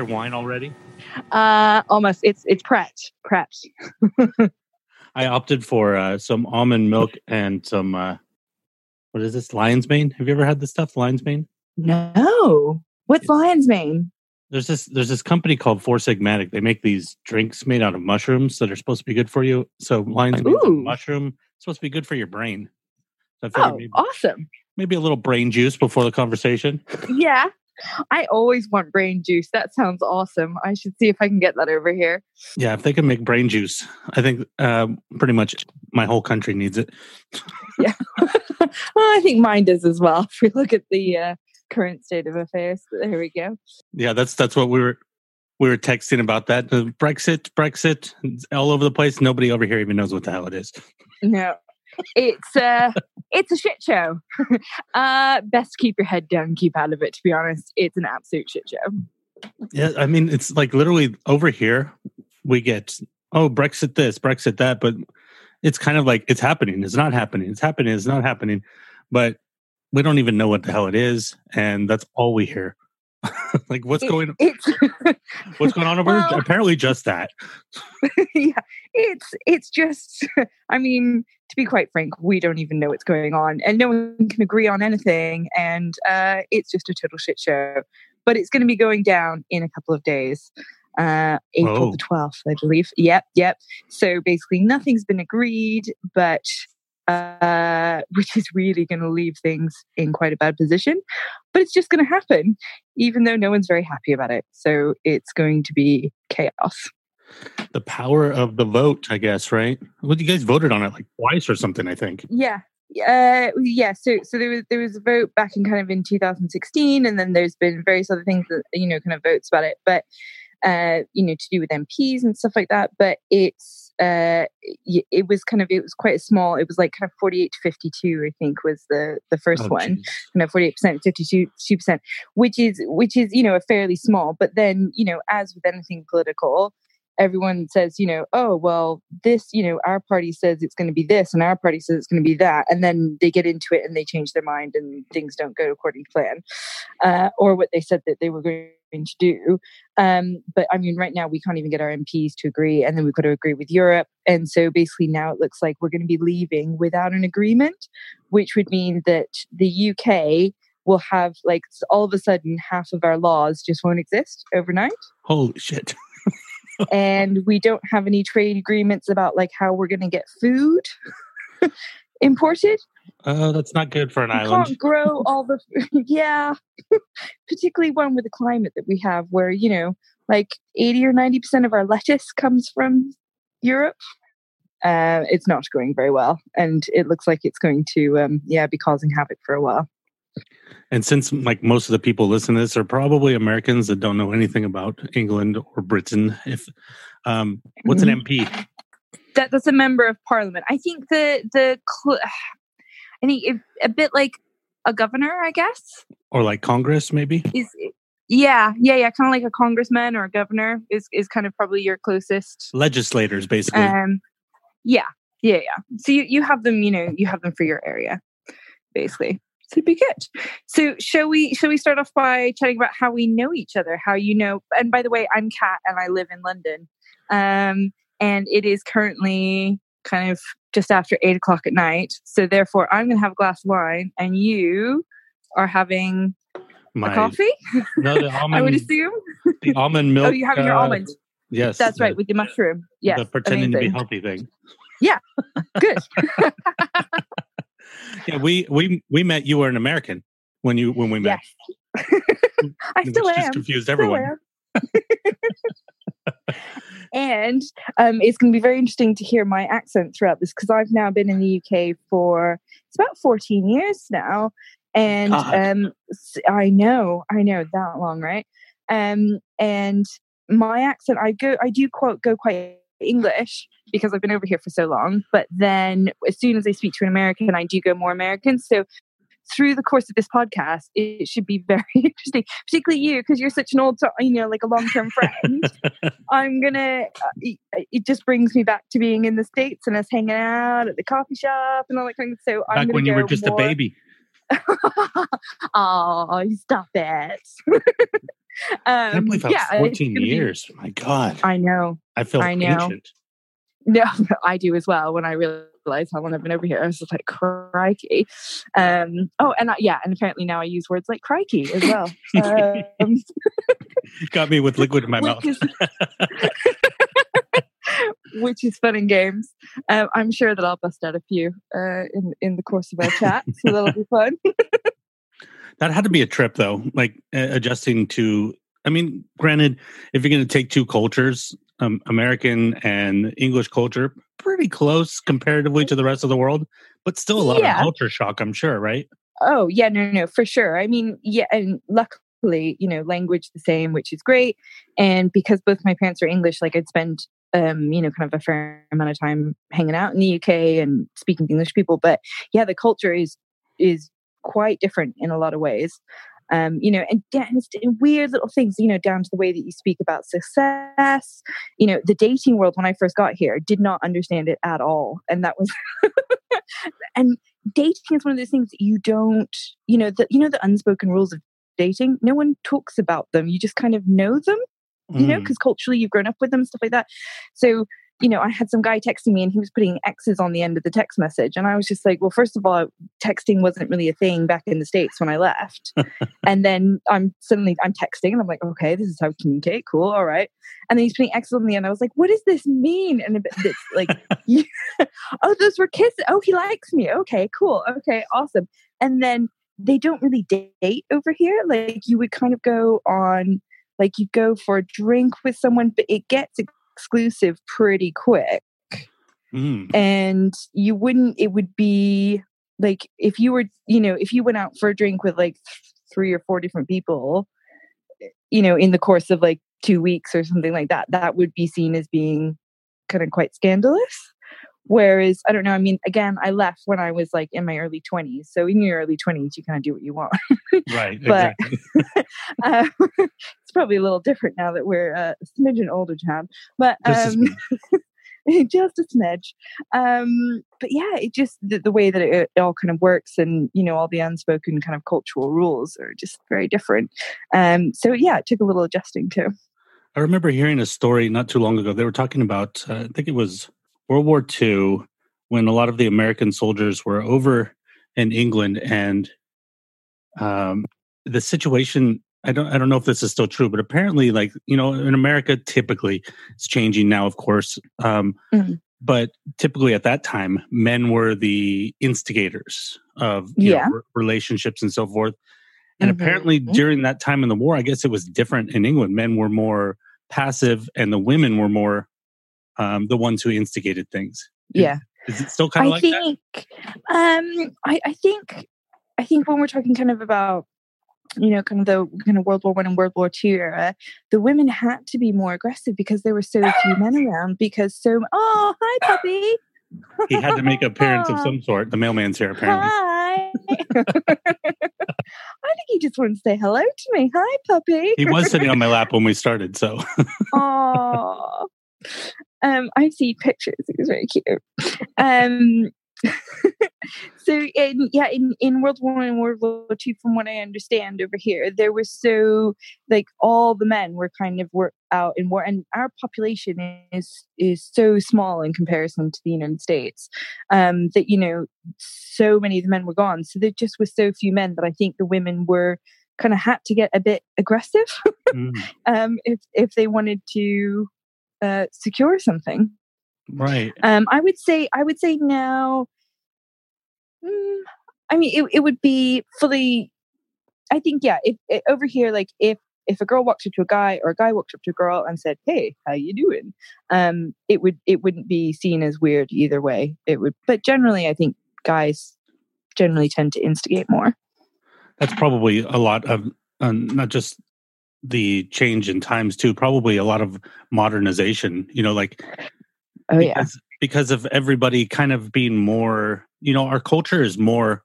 your wine already? Uh, almost. It's it's prepped. Prepped. I opted for uh, some almond milk and some uh, what is this? Lion's mane. Have you ever had this stuff? Lion's mane. No. What's It's- lion's mane? There's this there's this company called Four Sigmatic. They make these drinks made out of mushrooms that are supposed to be good for you. So lion's mane mushroom supposed to be good for your brain. So I Oh, maybe, awesome. maybe a little brain juice before the conversation. Yeah. I always want brain juice. That sounds awesome. I should see if I can get that over here. Yeah, if they can make brain juice, I think uh, pretty much my whole country needs it. Yeah, well, I think mine does as well. If we look at the uh, current state of affairs, there we go. Yeah, that's that's what we were we were texting about that. Brexit, Brexit, all over the place. Nobody over here even knows what the hell it is. No, it's uh, it's a shit show. uh, best keep your head down, keep out of it. To be honest, it's an absolute shit show. Yeah, I mean, it's like literally over here we get oh Brexit this, Brexit that, but it's kind of like it's happening. It's not happening. It's happening. It's not happening. But we don't even know what the hell it is, and that's all we hear. like what's It- going It's what's going on over here? Well- Apparently, just that. yeah, it's it's just. I mean, to be quite frank, we don't even know what's going on, and no one can agree on anything, and uh, it's just a total shit show. But it's going to be going down in a couple of days. Uh, April Oh. the 12th, I believe. Yep, yep. So basically, nothing's been agreed, but uh, which is really going to leave things in quite a bad position. But it's just going to happen, even though no one's very happy about it. So it's going to be chaos. The power of the vote, I guess, right? Well, you guys voted on it like twice or something, I think. Yeah. Uh, yeah, so so there was there was a vote back in kind of in 2016, and then there's been various other things that you know kind of votes about it, but uh, you know to do with MPs and stuff like that. But it's uh, it was kind of it was quite small. It was like kind of 48 to 52, I think, was the the first Oh, one. jeez. you know 48% 52 percent which is which is you know a fairly small but then you know as with anything political everyone says you know oh well this you know our party says it's going to be this and our party says it's going to be that and then they get into it and they change their mind and things don't go according to plan uh, or what they said that they were going to do. Um, but i mean right now we can't even get our mps to agree and then we've got to agree with europe. And so basically now it looks like we're going to be leaving without an agreement which would mean that the uk will have like all of a sudden half of our laws just won't exist overnight. Holy shit. And we don't have any trade agreements about like how we're going to get food imported. Uh, that's not good for an we island. can't grow all the yeah particularly one with the climate that we have where you know like 80 or 90 percent of our lettuce comes from europe. Uh, it's not going very well and it looks like it's going to um, yeah be causing havoc for a while And since like most of the people listening to this are probably Americans that don't know anything about England or Britain, if um, what's Mm-hmm. an MP? that that's a member of parliament. I think the the cl- I think it, a bit like a governor, I guess. Or like Congress, maybe? Is yeah, yeah, yeah, kind of like a congressman or a governor is is kind of probably your closest. Legislators, basically. Um, yeah, yeah, yeah. So you you have them, you know, you have them for your area, basically. So it'd be good. So shall we shall we start off by chatting about how we know each other, how you know? And by the way, I'm Kat, and I live in London. Um, and it is currently kind of just after eight o'clock at night. So therefore, I'm going to have a glass of wine, and you are having My coffee. no, the almond I would assume. the almond milk. oh, you're having your uh, almond. Yes, That's the- right, with the mushroom. Yes, the pretending to be healthy thing. Yeah. Good. Yeah, we we we met. You were an American when you when we met. yes. I which still just am. confused Still everyone. am. and um, it's going to be very interesting to hear my accent throughout this because I've now been in the UK for it's about 14 years now. And um, I know, I know that long, right? Um, and my accent, I go, I do quote, go quite English because I've been over here for so long. But then as soon as I speak to an American, I do go more American. So through the course of this podcast, it should be very interesting, particularly you, because you're such an old, you know, like a long term friend. I'm gonna, uh, it, it just brings me back to being in the States and us hanging out at the coffee shop and all that kind of So I'm gonna when you were just a baby. oh, stop it. I can't um, believe yeah, was it's 14 gonna be- years. My God. I know. I feel I know. ancient. No, I do as well. When I realized how long I've been over here, I was just like, crikey. Um, oh, and I, yeah, and apparently now I use words like crikey as well. Um, Got me with liquid in my mouth. which is which is fun and games. Um, I'm sure that I'll bust out a few uh, in in the course of our chat, so that'll be fun. That had to be a trip, though, like uh, adjusting to. I mean, granted, if you're going to take two cultures, um, American and English culture, pretty close comparatively to the rest of the world, but still a lot Yeah. of culture shock, I'm sure, right? Oh yeah, no, no, for sure. I mean, yeah, and luckily, you know, language the same, which is great. And because both my parents are English, like I'd spend, um, you know, kind of a fair amount of time hanging out in the UK and speaking to English people. But yeah, the culture is is quite different in a lot of ways. Um, you know, and in weird little things, you know, down to the way that you speak about success. You know, the dating world when I first got here did not understand it at all, and that was, and dating is one of those things that you don't, you know, the you know the unspoken rules of dating. No one talks about them. You just kind of know them, you know, Mm. because culturally you've grown up with them, stuff like that. So, you know, I had some guy texting me and he was putting X's on the end of the text message, and I was just like, well, first of all, texting wasn't really a thing back in the states when I left, and then I'm suddenly I'm texting and I'm like, okay, this is how we communicate. Cool, all right. And then he's putting X's on the end. I was like, what does this mean? And it's like, you- oh, those were kisses. Oh, he likes me. Okay, cool. Okay, awesome. And then they don't really date over here. Like you would kind of go on, like you go for a drink with someone, but it gets exclusive pretty quick. Mm. And you wouldn't, it would be like if you were, you know, if you went out for a drink with like th- three or four different people, you know, in the course of like two weeks or something like that, that would be seen as being kind of quite scandalous. Whereas, I don't know, I mean, again, I left when I was like in my early 20s. So in your early 20s, you kind of do what you want. Right. But- exactly. uh, it's probably a little different now that we're uh, a smidgen older, Chad. But Just a um, just a smidge. Um, but yeah, it just the, the way that it, it all kind of works, and you know, all the unspoken kind of cultural rules are just very different. Um, so yeah, it took a little adjusting too. I remember hearing a story not too long ago. They were talking about, uh, I think it was World War II, when a lot of the American soldiers were over in England, and um, the situation. I don't. I don't know if this is still true, but apparently, like you know, in America, typically it's changing now, of course. Um, Mhm. But typically, at that time, men were the instigators of you know, Yeah. relationships and so forth. And Mhm. apparently, during that time in the war, I guess it was different in England. Men were more passive, and the women were more um, the ones who instigated things. Yeah. Is it still kind of like that? think, um, I, I think, I think when we're talking kind of about, you know, kind of the kind of World War One and World War Two era, the women had to be more aggressive because there were so few men around. Because so, oh, hi, puppy. He had to make an appearance of some sort. The mailman's here, apparently. Hi. I think he just wanted to say hello to me. Hi, puppy. He was sitting on my lap when we started, so Oh, um, I've seen pictures. It was very cute. Um, so in yeah, in in World War One and World War Two, from what I understand over here, there was so like all the men were kind of were out in war, and our population is is so small in comparison to the United States um, that you know so many of the men were gone. So there just was so few men that I think the women were kind of had to get a bit aggressive Mm, um, if if they wanted to uh, secure something. right. Um, I would say I would say now. mm, I mean, it it would be fully. I think yeah. If, if over here, like if if a girl walks up to a guy or a guy walks up to a girl and said, "Hey, how you doing?" Um, it would it wouldn't be seen as weird either way. It would, but generally, I think guys generally tend to instigate more. That's probably a lot of uh, not just the change in times too. Probably a lot of modernization. You know, like Oh yeah, because, because of everybody kind of being more. You know, our culture is more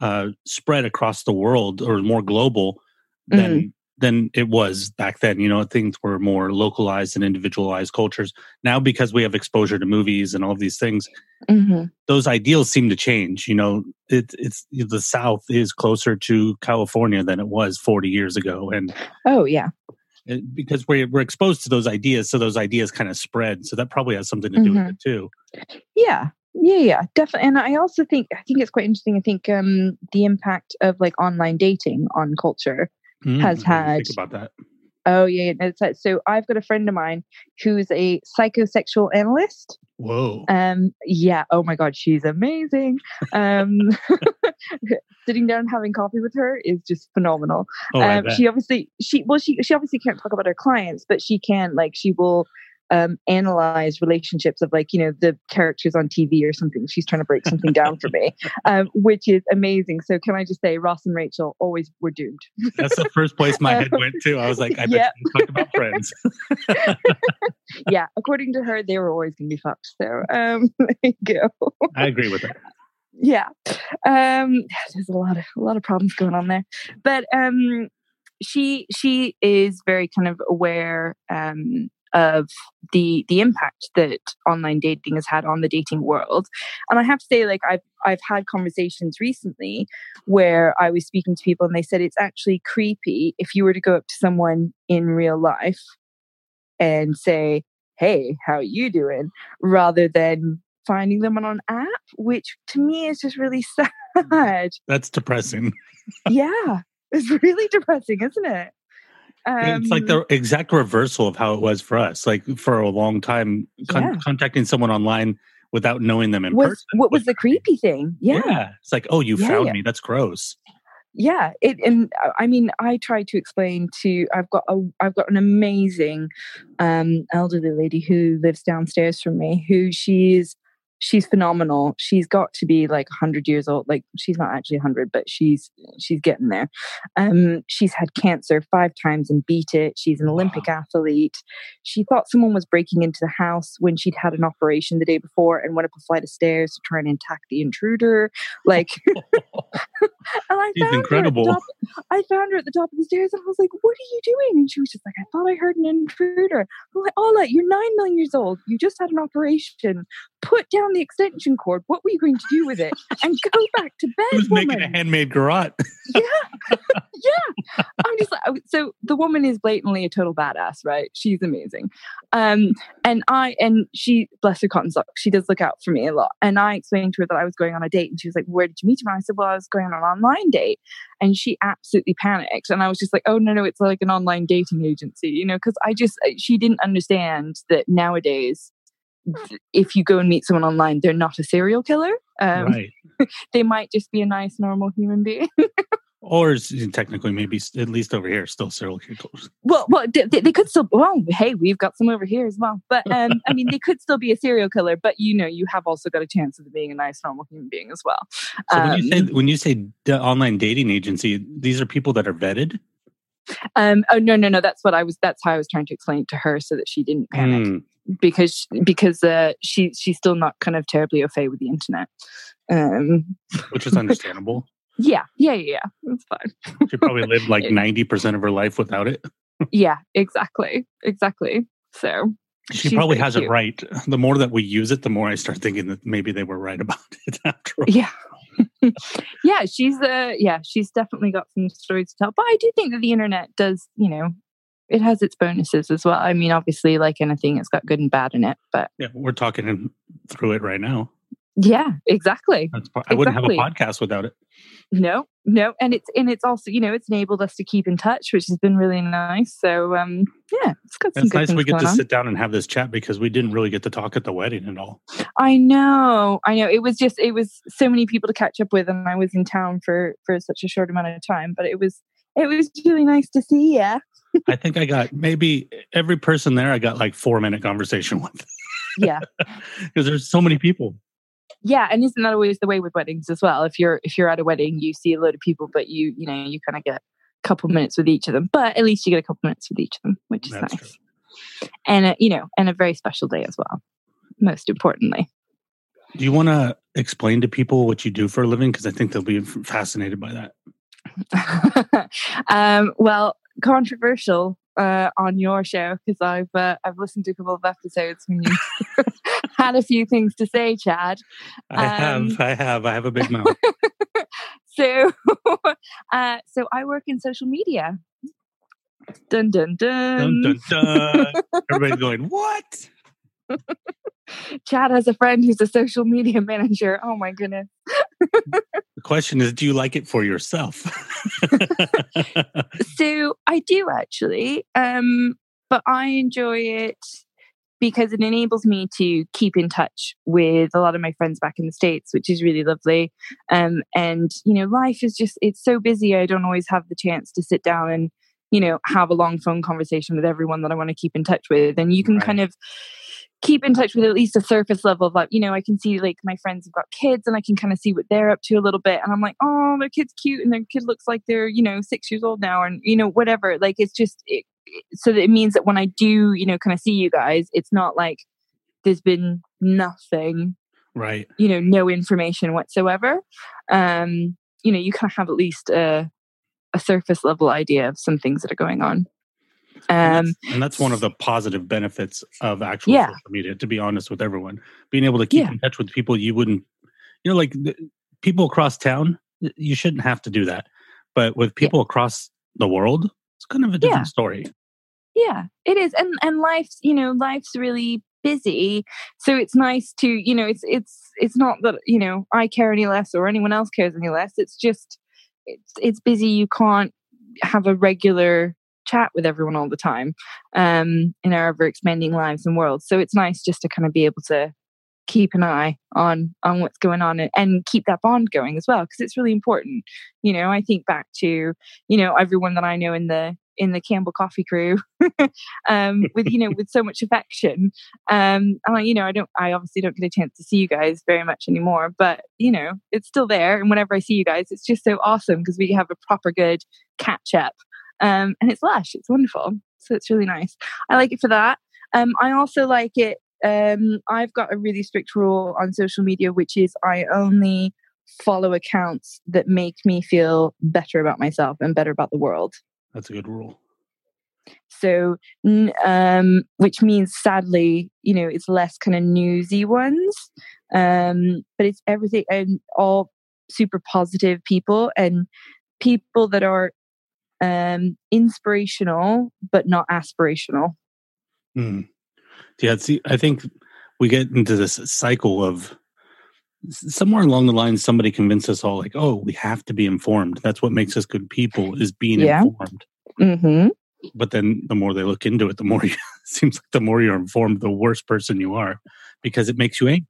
uh, spread across the world or more global than than it was back then. You know, things were more localized and individualized cultures. Now, because we have exposure to movies and all of these things, hmm those ideals seem to change. You know, it, it's the South is closer to California than it was 40 years ago, and Oh yeah. it, because we're we're exposed to those ideas, so those ideas kind of spread. So that probably has something to do Mhm. with it too. Yeah. Yeah, yeah, definitely. And I also think I think it's quite interesting. I think um the impact of like online dating on culture. Mm, Has had- think about that. Oh yeah, yeah, no, it's like- so I've got a friend of mine who's a psychosexual analyst. Whoa. Um, yeah. Oh my God, she's amazing. Um, sitting down and having coffee with her is just phenomenal. Oh, um, she obviously she well she she obviously can't talk about her clients, but she can like she will um analyze relationships of like you know the characters on TV or something. She's trying to break something down for me, um, which is amazing. So can I just say, Ross and Rachel always were doomed. That's the first place my head Um, went to. I was like, I bet yeah. you talk about friends. yeah, according to her, they were always going to be fucked. So um, there you go. I agree with that. yeah um there's a lot of a lot of problems going on there but um she she is very kind of aware um of the the impact that online dating has had on the dating world. And i have to say like i've i've had conversations recently where i was speaking to people and they said it's actually creepy if you were to go up to someone in real life and say hey how are you doing rather than finding them on an app which to me is just really mm. sad. That's depressing. yeah it's really depressing isn't it it's like Um, the exact reversal of how it was for us. Like for a long time, con- Yeah. contacting someone online without knowing them in was person. what was the creepy thing yeah Yeah. It's like, oh, you Yeah, found me. That's gross. yeah it and uh, i mean i try to explain to i've got a i've got an amazing um elderly lady who lives downstairs from me who she's she's phenomenal she's got to be like 100 years old like she's not actually 100 but she's she's getting there um she's had cancer five times and beat it she's an olympic athlete she thought someone was breaking into the house when she'd had an operation the day before and went up a flight of stairs to try and attack the intruder like and I She's found incredible. Her at the top, I found her at the top of the stairs, and I was like, "What are you doing?" And she was just like, "I thought I heard an intruder." I'm like, "Ola, you're nine million years old. You just had an operation. Put down the extension cord. What were you going to do with it? And go back to bed, Who's woman." making a handmade garrote? I'm just like, so the woman is blatantly a total badass, right? She's amazing. Um, and I, and she, bless her cotton socks, she does look out for me a lot. And I explained to her that I was going on a date and she was like, where did you meet him? And I said, well, I was going on an online date. And she absolutely panicked. And I was just like, oh, no, no, it's like an online dating agency, you know, because I just, she didn't understand that nowadays, if you go and meet someone online, they're not a serial killer. Um, right. They might just be a nice, normal human being. Or technically, maybe at least over here, still serial killers. Well, well, they, they could still. Well, hey, we've got some over here as well. But um, I mean, they could still be a serial killer. But you know, you have also got a chance of being a nice, normal human being as well. So when you say Um, when you say d- online dating agency, these are people that are vetted. Um, oh no, no, no. That's what I was. That's how I was trying to explain it to her so that she didn't panic Mm, because because uh, she she's still not kind of terribly au fait with the internet. Um, which is understandable. yeah, yeah, yeah. yeah. That's fine. she probably lived like ninety percent of her life without it. Yeah, exactly, exactly. So She probably has it right. The more that we use it, the more I start thinking that maybe they were right about it after all. yeah yeah she's uh yeah she's definitely got some stories to tell but i do think that the internet does you know it has its bonuses as well i mean obviously like anything it's got good and bad in it but Yeah, we're talking in- through it right now. yeah exactly That's part, I wouldn't have a podcast without it. no no and it's and it's also you know it's enabled us to keep in touch which has been really nice so um yeah it's got some It's nice we get to on. sit down and have this chat because we didn't really get to talk at the wedding at all. I know, I know. It was just, it was so many people to catch up with, and I was in town for for such a short amount of time. But it was, it was really nice to see you. I think I got maybe every person there. I got like four minute conversation with Yeah, because there's so many people. yeah. And isn't that always the way with weddings as well? If you're if you're at a wedding, you see a load of people, but you you know you kind of get a couple minutes with each of them. But at least you get a couple minutes with each of them, which is That's nice. true. And a, you know, and a very special day as well. Most importantly. Do you want to explain to people what you do for a living? Because I think they'll be fascinated by that. um, well, controversial uh, on your show because I've uh, I've listened to a couple of episodes when you had a few things to say, Chad. I um, have, I have, I have a big mouth. so, uh, so I work in social media. Dun dun dun. dun, dun, dun. Everybody's going, what? Chad has a friend who's a social media manager. Oh my goodness. the question is do you like it for yourself? so I do actually. Um, but I enjoy it because it enables me to keep in touch with a lot of my friends back in the states which is really lovely um, and you know life is just it's so busy i don't always have the chance to sit down and you know have a long phone conversation with everyone that i want to keep in touch with and you can right. kind of keep in touch with at least a surface level of like, you know, I can see like my friends have got kids and I can kind of see what they're up to a little bit. And I'm like, oh, their kid's cute and their kid looks like they're, you know, six years old now and, you know, whatever. Like it's just, it, so that it means that when I do, you know, kind of see you guys, it's not like there's been nothing. Right. You know, no information whatsoever. Um, you know, you kind of have at least a, a surface level idea of some things that are going on. Um, and, that's, and, that's, one of the positive benefits of actual yeah. social media. To be honest with everyone, being able to keep yeah. in touch with people you wouldn't, you know, like the, people across town. You shouldn't have to do that, but with people yeah. across the world, it's kind of a different story. Yeah, it is, and and life's you know life's really busy so it's nice to you know it's it's it's not that you know i care any less or anyone else cares any less it's just it's it's busy you can't have a regular chat with everyone all the time um, in our ever expanding lives and worlds. So it's nice just to kind of be able to keep an eye on on what's going on and, and keep that bond going as well because it's really important. You know, I think back to you know everyone that I know in the in the Campbell Coffee crew, um, with you know with so much affection. Um, and you know, I don't, I obviously don't get a chance to see you guys very much anymore, but you know, it's still there. And whenever I see you guys, it's just so awesome because we have a proper good catch up um, and it's lush. It's wonderful. So it's really nice. I like it for that. Um, I also like it. Um, I've got a really strict rule on social media, which is I only follow accounts that make me feel better about myself and better about the world. That's a good rule. So, um, which means sadly, you know, it's less kind of newsy ones, um, but it's everything and all super positive people and people that are um, inspirational but not aspirational. Mm. Yeah, see, I think we get into this cycle of somewhere along the line somebody convinced us all like oh we have to be informed that's what makes us good people is being yeah. informed mm-hmm. but then the more they look into it the more you, seems like the more you're informed the worse person you are because it makes you angry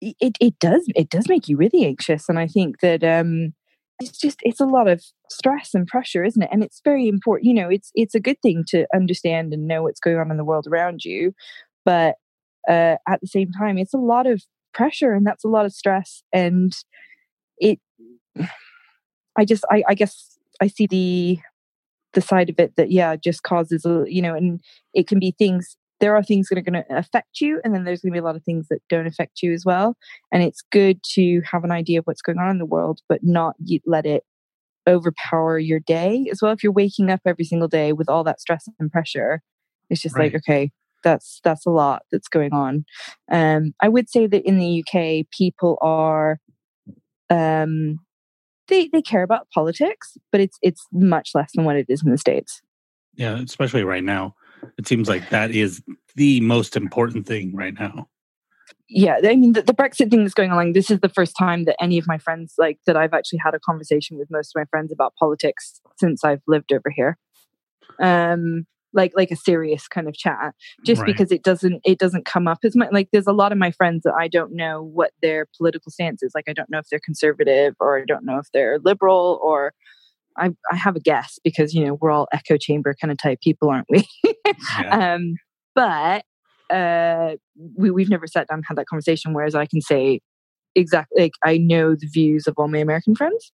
it, it does it does make you really anxious and i think that um it's just it's a lot of stress and pressure isn't it? And it's very important you know it's it's a good thing to understand and know what's going on in the world around you but uh, at the same time it's a lot of pressure and that's a lot of stress and it i just i, I guess i see the the side of it that yeah just causes a you know and it can be things there are things that are going to affect you and then there's going to be a lot of things that don't affect you as well and it's good to have an idea of what's going on in the world but not let it overpower your day as well. If you're waking up every single day with all that stress and pressure it's just right. like okay that's that's a lot that's going on. Um i would say that in the uk people are um they they care about politics but it's it's much less than what it is in the states. Yeah especially right now it seems like that is the most important thing right now. Yeah, I mean the, the, Brexit thing that's going on. Like, this is the first time that any of my friends, like that, I've actually had a conversation with most of my friends about politics since I've lived over here. Um, like like a serious kind of chat, just right. because it doesn't it doesn't come up as much. Like there's a lot of my friends that I don't know what their political stance is. Like I don't know if they're conservative or I don't know if they're liberal or I, I have a guess because you know we're all echo chamber kind of type people, aren't we? yeah. um, but uh, we we've never sat down and had that conversation. Whereas I can say exactly like I know the views of all my American friends.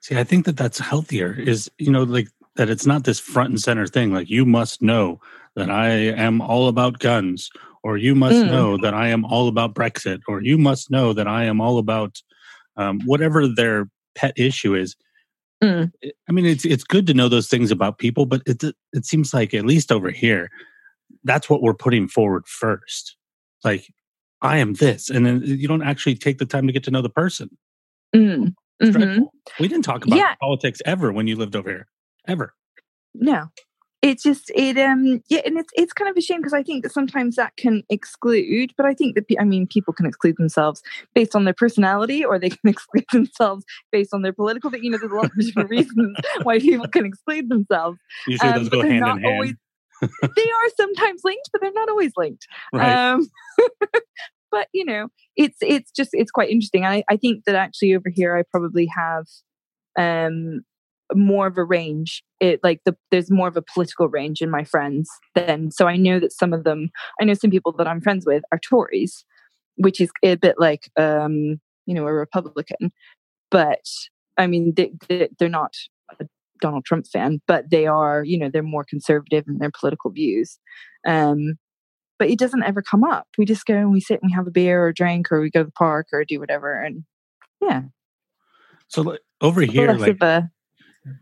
See, I think that that's healthier. Is you know like that it's not this front and center thing. Like you must know that I am all about guns, or you must mm. know that I am all about Brexit, or you must know that I am all about um, whatever their pet issue is Mm. I mean, it's it's good to know those things about people, but it it seems like at least over here, that's what we're putting forward first. Like, I am this, and then you don't actually take the time to get to know the person. Mm. Mhm. We didn't talk about Yeah. politics ever when you lived over here, ever. No. It's just it um yeah and it's it's kind of a shame because I think that sometimes that can exclude but I think that I mean people can exclude themselves based on their personality or they can exclude themselves based on their political but you know there's a lot of different reasons why people can exclude themselves Usually Um, those go hand in hand, they are sometimes linked but they're not always linked right? um but you know it's it's just it's quite interesting I, I think that actually over here i probably have um more of a range it like the there's more of a political range in my friends than so i know that some of them i know some people that i'm friends with are tories which is a bit like um you know a republican but i mean they, they, they're not a donald trump fan but they are you know they're more conservative in their political views um but it doesn't ever come up. We just go and we sit and we have a beer or a drink or we go to the park or do whatever. And yeah, so like, over here, like a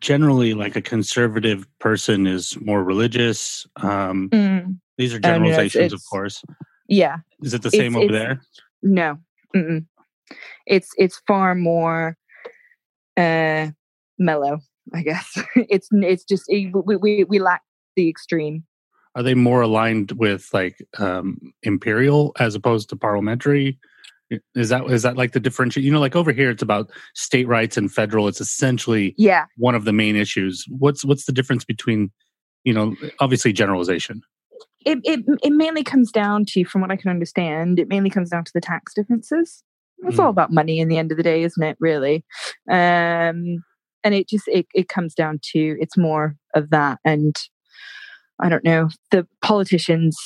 generally, like a conservative person is more religious. Um, mm, these are I mean, it's- generalizations, of course. yeah, Is it the it's- same over it's- there? no, mm-mm. it's it's far more uh, mellow. I guess it's it's just it, we, we we lack the extreme. Are they more aligned with like um, imperial as opposed to parliamentary? Is that is that like the differentiate? You know, like over here, it's about state rights and federal. It's essentially Yeah, one of the main issues. What's what's the difference between, you know, obviously generalization. it, it it mainly comes down to, from what I can understand, it mainly comes down to the tax differences. It's all Mm. about money in the end of the day, isn't it? Really, um, and it just it it comes down to it's more of that, and I don't know. The politicians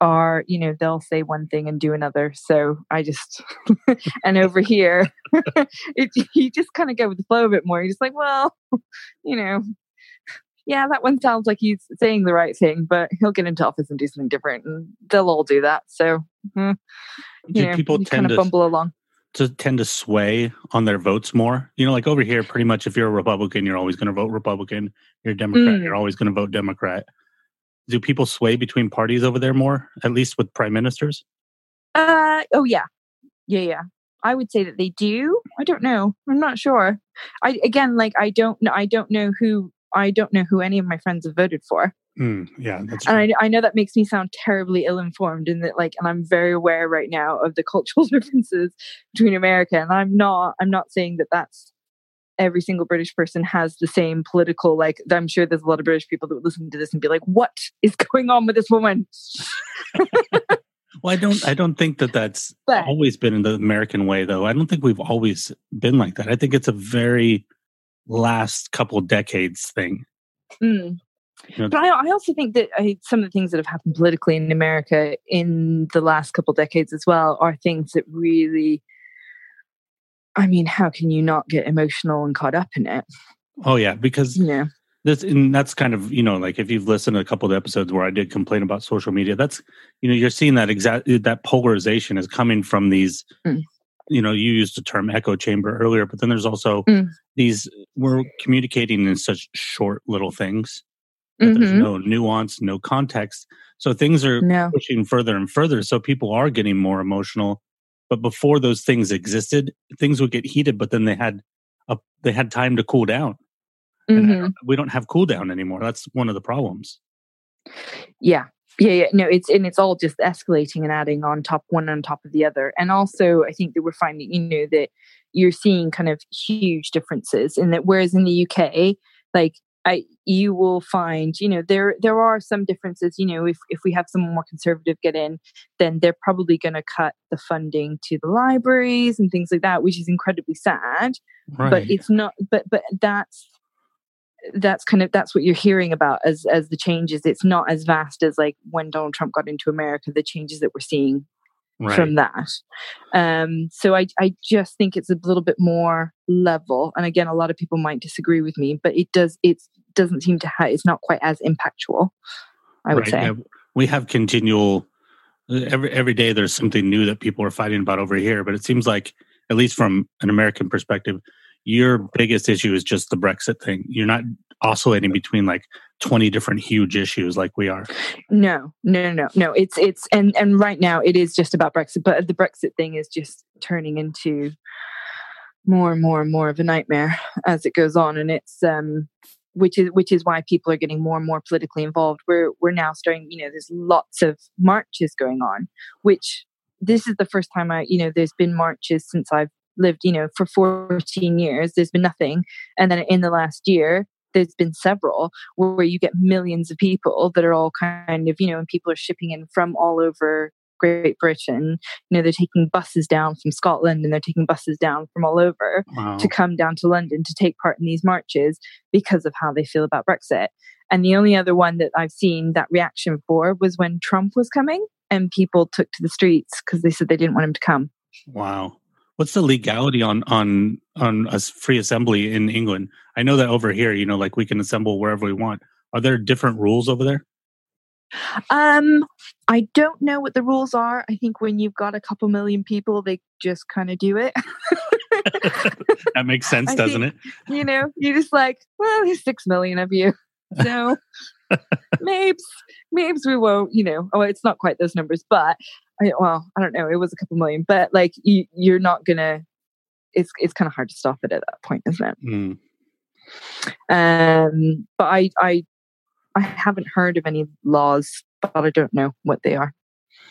are, you know, they'll say one thing and do another. So I just and over here, it, you just kind of go with the flow a bit more. You're just like, well, you know, yeah, that one sounds like he's saying the right thing, but he'll get into office and do something different, and they'll all do that. So, mm, Do know, people you tend kind to of bumble along. to tend to sway on their votes more? You know, like over here, pretty much if you're a Republican, you're always going to vote Republican. You're a Democrat, Mm. you're always going to vote Democrat. Do people sway between parties over there more, at least with prime ministers? Uh, oh yeah, yeah, yeah. I would say that they do. I don't know. I'm not sure. I again, like, I don't know. I don't know who. I don't know who any of my friends have voted for. Mm, yeah, that's and. I, I know that makes me sound terribly ill-informed and that like and i'm very aware right now of the cultural differences between america and i'm not i'm not saying that that's every single british person has the same political like i'm sure there's a lot of british people that would listen to this and be like what is going on with this woman Well, I don't. I don't think that that's But- always been in the American way, though. I don't think we've always been like that. I think it's a very last couple decades thing. Mm. You know- But I, I also think that I, some of the things that have happened politically in America in the last couple decades as well are things that really, I mean, how can you not get emotional and caught up in it? Oh yeah, because yeah. This and that's kind of you know like if you've listened to a couple of episodes where I did complain about social media, that's you know you're seeing that exact that polarization is coming from these. Mm. You know, you used the term echo chamber earlier, but then there's also Mm. these we're communicating in such short little things that there's no nuance, no context. So things are no, pushing further and further. So people are getting more emotional. But before those things existed, things would get heated, but then they had a they had time to cool down. Mhm. don't- we don't have cool down anymore. That's one of the problems. yeah, yeah, yeah. No, it's and it's all just escalating and adding on top one on top of the other. And also, I think that we're finding, you know, that you're seeing kind of huge differences in that. Whereas in the UK, like I, you will find, you know, there there are some differences. You know, if if we have someone more conservative get in, then they're probably going to cut the funding to the libraries and things like that, which is incredibly sad. Right. but it's not but but that's that's kind of that's what you're hearing about as as the changes it's not as vast as like when donald trump got into america the changes that we're seeing right. from that um so i i just think it's a little bit more level and again a lot of people might disagree with me but it does it doesn't seem to have it's not quite as impactful i would Right, say yeah. We have continual every every day there's something new that people are fighting about over here, but it seems like at least from an American perspective, your biggest issue is just the Brexit thing. You're not oscillating between like 20 different huge issues like we are. No, no, no, no. It's it's and and right now it is just about Brexit, but the Brexit thing is just turning into more and more and more of a nightmare as it goes on, and it's um which is which is why people are getting more and more politically involved. We're we're now starting, you know, there's lots of marches going on, which this is the first time I, you know, there's been marches since I've lived, you know, for 14 years. There's been nothing, and then in the last year, there's been several where you get millions of people that are all kind of, you know, and people are shipping in from all over Great Britain. You know, they're taking buses down from Scotland and they're taking buses down from all over wow. to come down to London to take part in these marches because of how they feel about Brexit. And the only other one that I've seen that reaction for was when Trump was coming and people took to the streets because they said they didn't want him to come. Wow. What's the legality on on on a free assembly in England? I know that over here, you know, like we can assemble wherever we want. Are there different rules over there? Um, I don't know what the rules are. I think when you've got a couple million people, they just kind of do it. that makes sense, doesn't think, it? You know, you're just like, well, there's six million of you. So maybe, maybe we won't, you know, oh, it's not quite those numbers, but I, well, I don't know. It was a couple million, but like you, you're not gonna. It's it's kind of hard to stop it at that point, isn't it? Mm. Um, but I I I haven't heard of any laws, but I don't know what they are.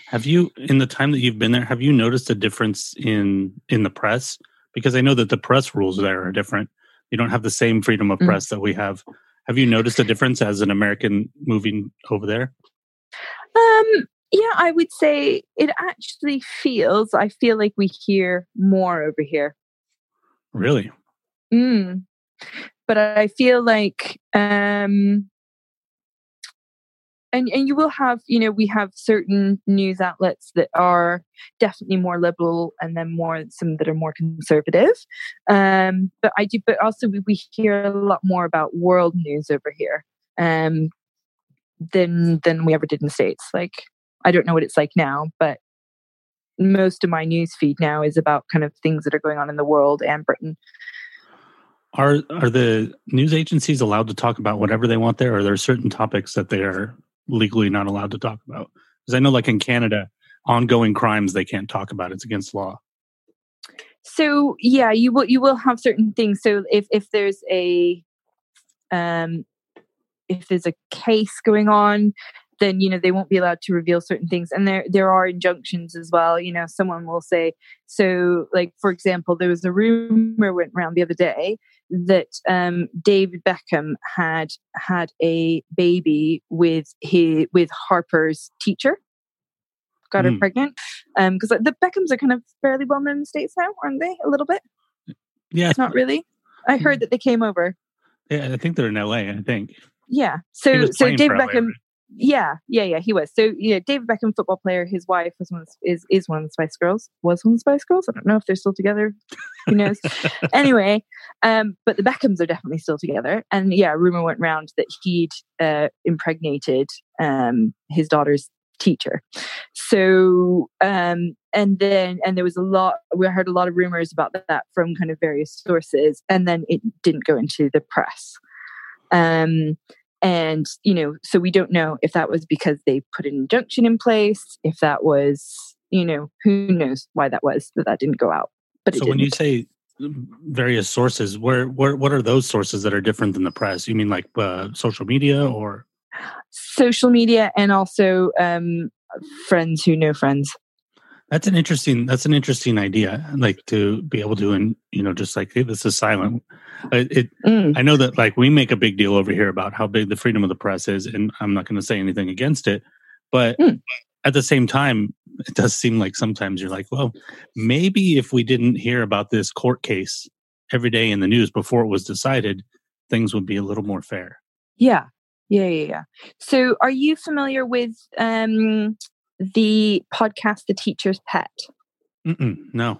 Have you, in the time that you've been there, have you noticed a difference in in the press? Because I know that the press rules there are different. You don't have the same freedom of mm. press mm. that we have. Have you noticed a difference as an American moving over there? Um, yeah, I would say it actually feels. I feel like we hear more over here. Really? Mm. But I feel like um and and you will have you know we have certain news outlets that are definitely more liberal and then more some that are more conservative um but i do but also we, we hear a lot more about world news over here um than than we ever did in the states like i don't know what it's like now but most of my news feed now is about kind of things that are going on in the world and britain are are the news agencies allowed to talk about whatever they want there or are there certain topics that they are legally not allowed to talk about? Because I know, like in Canada, ongoing crimes they can't talk about; it's against law. So yeah, you will you will have certain things. So if if there's a um if there's a case going on then you know they won't be allowed to reveal certain things. And there there are injunctions as well you know someone will say so like for example there was a rumor went around the other day that um, David Beckham had had a baby with his with Harper's teacher got mm. her hmm. pregnant. Because um, the Beckhams are kind of fairly well known in the states now aren't they a little bit? Yeah. It's not really? I heard hmm. that they came over. Yeah I think they're in LA I think. Yeah. So so David Beckham yeah, yeah, yeah, he was. So yeah, David Beckham, football player. His wife was one of, is is one of the Spice Girls. Was one of the Spice Girls. I don't know if they're still together. Who knows? anyway, um, but the Beckhams are definitely still together. And yeah, rumor went round that he'd uh, impregnated um, his daughter's teacher. So um, and then and there was a lot. We heard a lot of rumors about that from kind of various sources, and then it didn't go into the press. Um, and, you know, so we don't know if that was because they put an injunction in place, if that was, you know, who knows why that was that that didn't go out. But so when you say various sources, where, where, what are those sources that are different than the press? You mean like uh, social media or? Social media and also um, friends who know friends. That's an interesting. That's an interesting idea. Like to be able to, and you know, just like hey, this is silent. It, it mm. I know that like we make a big deal over here about how big the freedom of the press is, and I'm not going to say anything against it, but mm. at the same time, it does seem like sometimes you're like, well, maybe if we didn't hear about this court case every day in the news before it was decided, things would be a little more fair. Yeah, yeah, yeah, yeah. So, are you familiar with um, the podcast The Teacher's Pet? Mm-mm, no.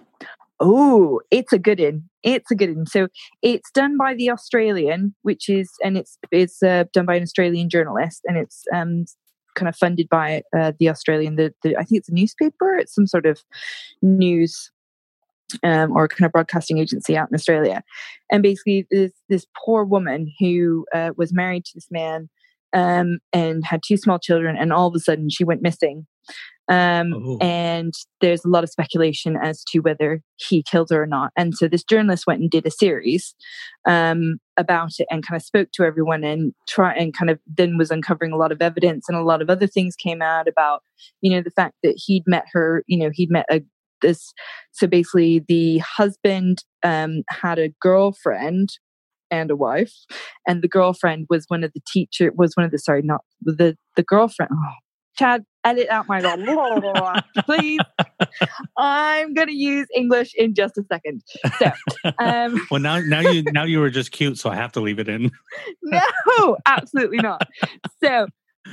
Oh, it's a good one. It's a good one. So it's done by the Australian, which is, and it's it's uh, done by an Australian journalist, and it's um, kind of funded by uh, the Australian. The, the I think it's a newspaper. It's some sort of news um, or kind of broadcasting agency out in Australia. And basically, this this poor woman who uh, was married to this man um, and had two small children, and all of a sudden she went missing. Um, oh. And there's a lot of speculation as to whether he killed her or not. And so this journalist went and did a series um, about it and kind of spoke to everyone and try and kind of then was uncovering a lot of evidence and a lot of other things came out about you know the fact that he'd met her you know he'd met a this so basically the husband um, had a girlfriend and a wife and the girlfriend was one of the teacher was one of the sorry not the the girlfriend oh, chad edit out my please. I'm gonna use english in just a second. So um, well now now you now you were just cute so i have to leave it in. No absolutely not. So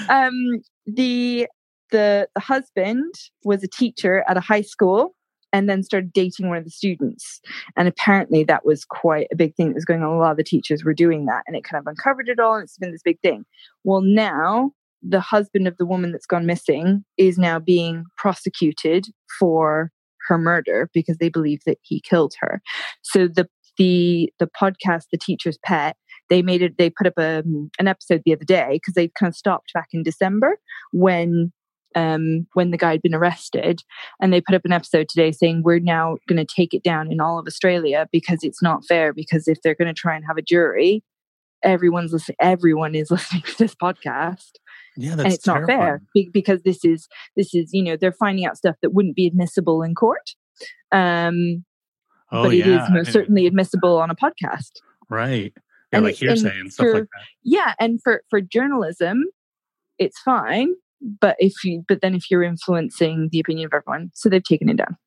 um the the the husband was a teacher at a high school and then started dating one of the students. And apparently that was quite a big thing that was going on. A lot of the teachers were doing that and it kind of uncovered it all and it's been this big thing. Well, now the husband of the woman that's gone missing is now being prosecuted for her murder because they believe that he killed her. So the the the podcast, The Teacher's Pet, they made it they put up a, an episode the other day because they kind of stopped back in December when um, when the guy had been arrested. And they put up an episode today saying, We're now going to take it down in all of Australia because it's not fair. Because if they're going to try and have a jury, everyone's listening, everyone is listening to this podcast. Yeah, and it's terrifying. not fair because this is this is you know they're finding out stuff that wouldn't be admissible in court, um, oh, but it yeah. is most certainly admissible on a podcast. Right. Yeah, and like hearsay and, and stuff for, like that. Yeah, and for for journalism, it's fine but if you but then if you're influencing the opinion of everyone so they've taken it down.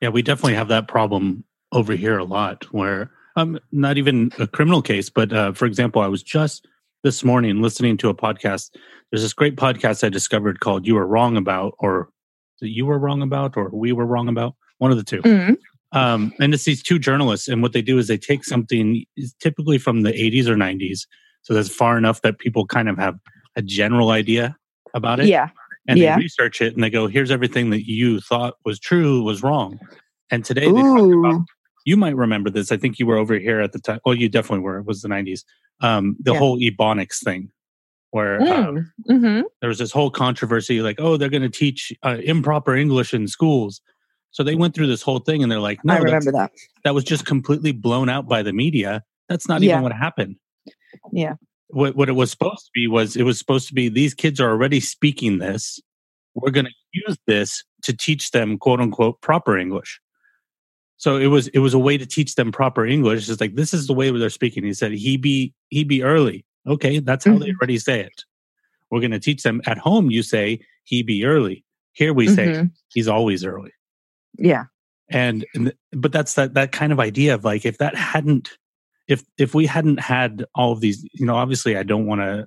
Yeah we definitely have that problem over here a lot where um not even a criminal case but uh, for example i was just this morning listening to a podcast. There's this great podcast i discovered called you were wrong about or you were wrong about or we were wrong about? One of the 2 mm-hmm. um, and it's these two journalists and what they do is they take something typically from the 80s or 90s so that's far enough that people kind of have a general idea about it. Yeah. And yeah. they research it and they go, here's everything that you thought was true was wrong. And today they talk about, you might remember this. I think you were over here at the time. Well, you definitely were. It was the 90s. Um, the yeah. whole Ebonics thing where mm. um, mm-hmm. there was this whole controversy like, oh, they're going to teach uh, improper English in schools. So they went through this whole thing and they're like, no, I remember that. That was just completely blown out by the media. That's not yeah. even what happened. Yeah what, what it was supposed to be was it was supposed to be these kids are already speaking this. We're going to use this to teach them quote unquote proper English. So it was it was a way to teach them proper English. It's like this is the way they're speaking. He said he be he be early. Okay, that's how mm-hmm. they already say it. We're going to teach them at home. You say he be early. Here we say mm-hmm. he's always early. Yeah. And, and but that's that that kind of idea of like if that hadn't if if we hadn't had all of these, you know, obviously I don't want to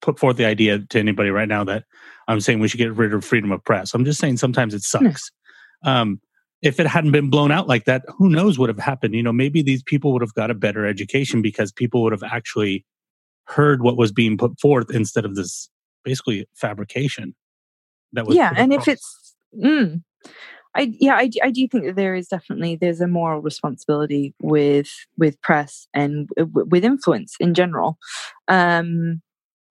put forth the idea to anybody right now that I'm saying we should get rid of freedom of press. I'm just saying sometimes it sucks. Um, if it hadn't been blown out like that, who knows what would have happened? You know, maybe these people would have got a better education because people would have actually heard what was being put forth instead of this basically fabrication. That was yeah, and if it's mm, I yeah, I, I do think that there is definitely there's a moral responsibility with with press and w- with influence in general, um,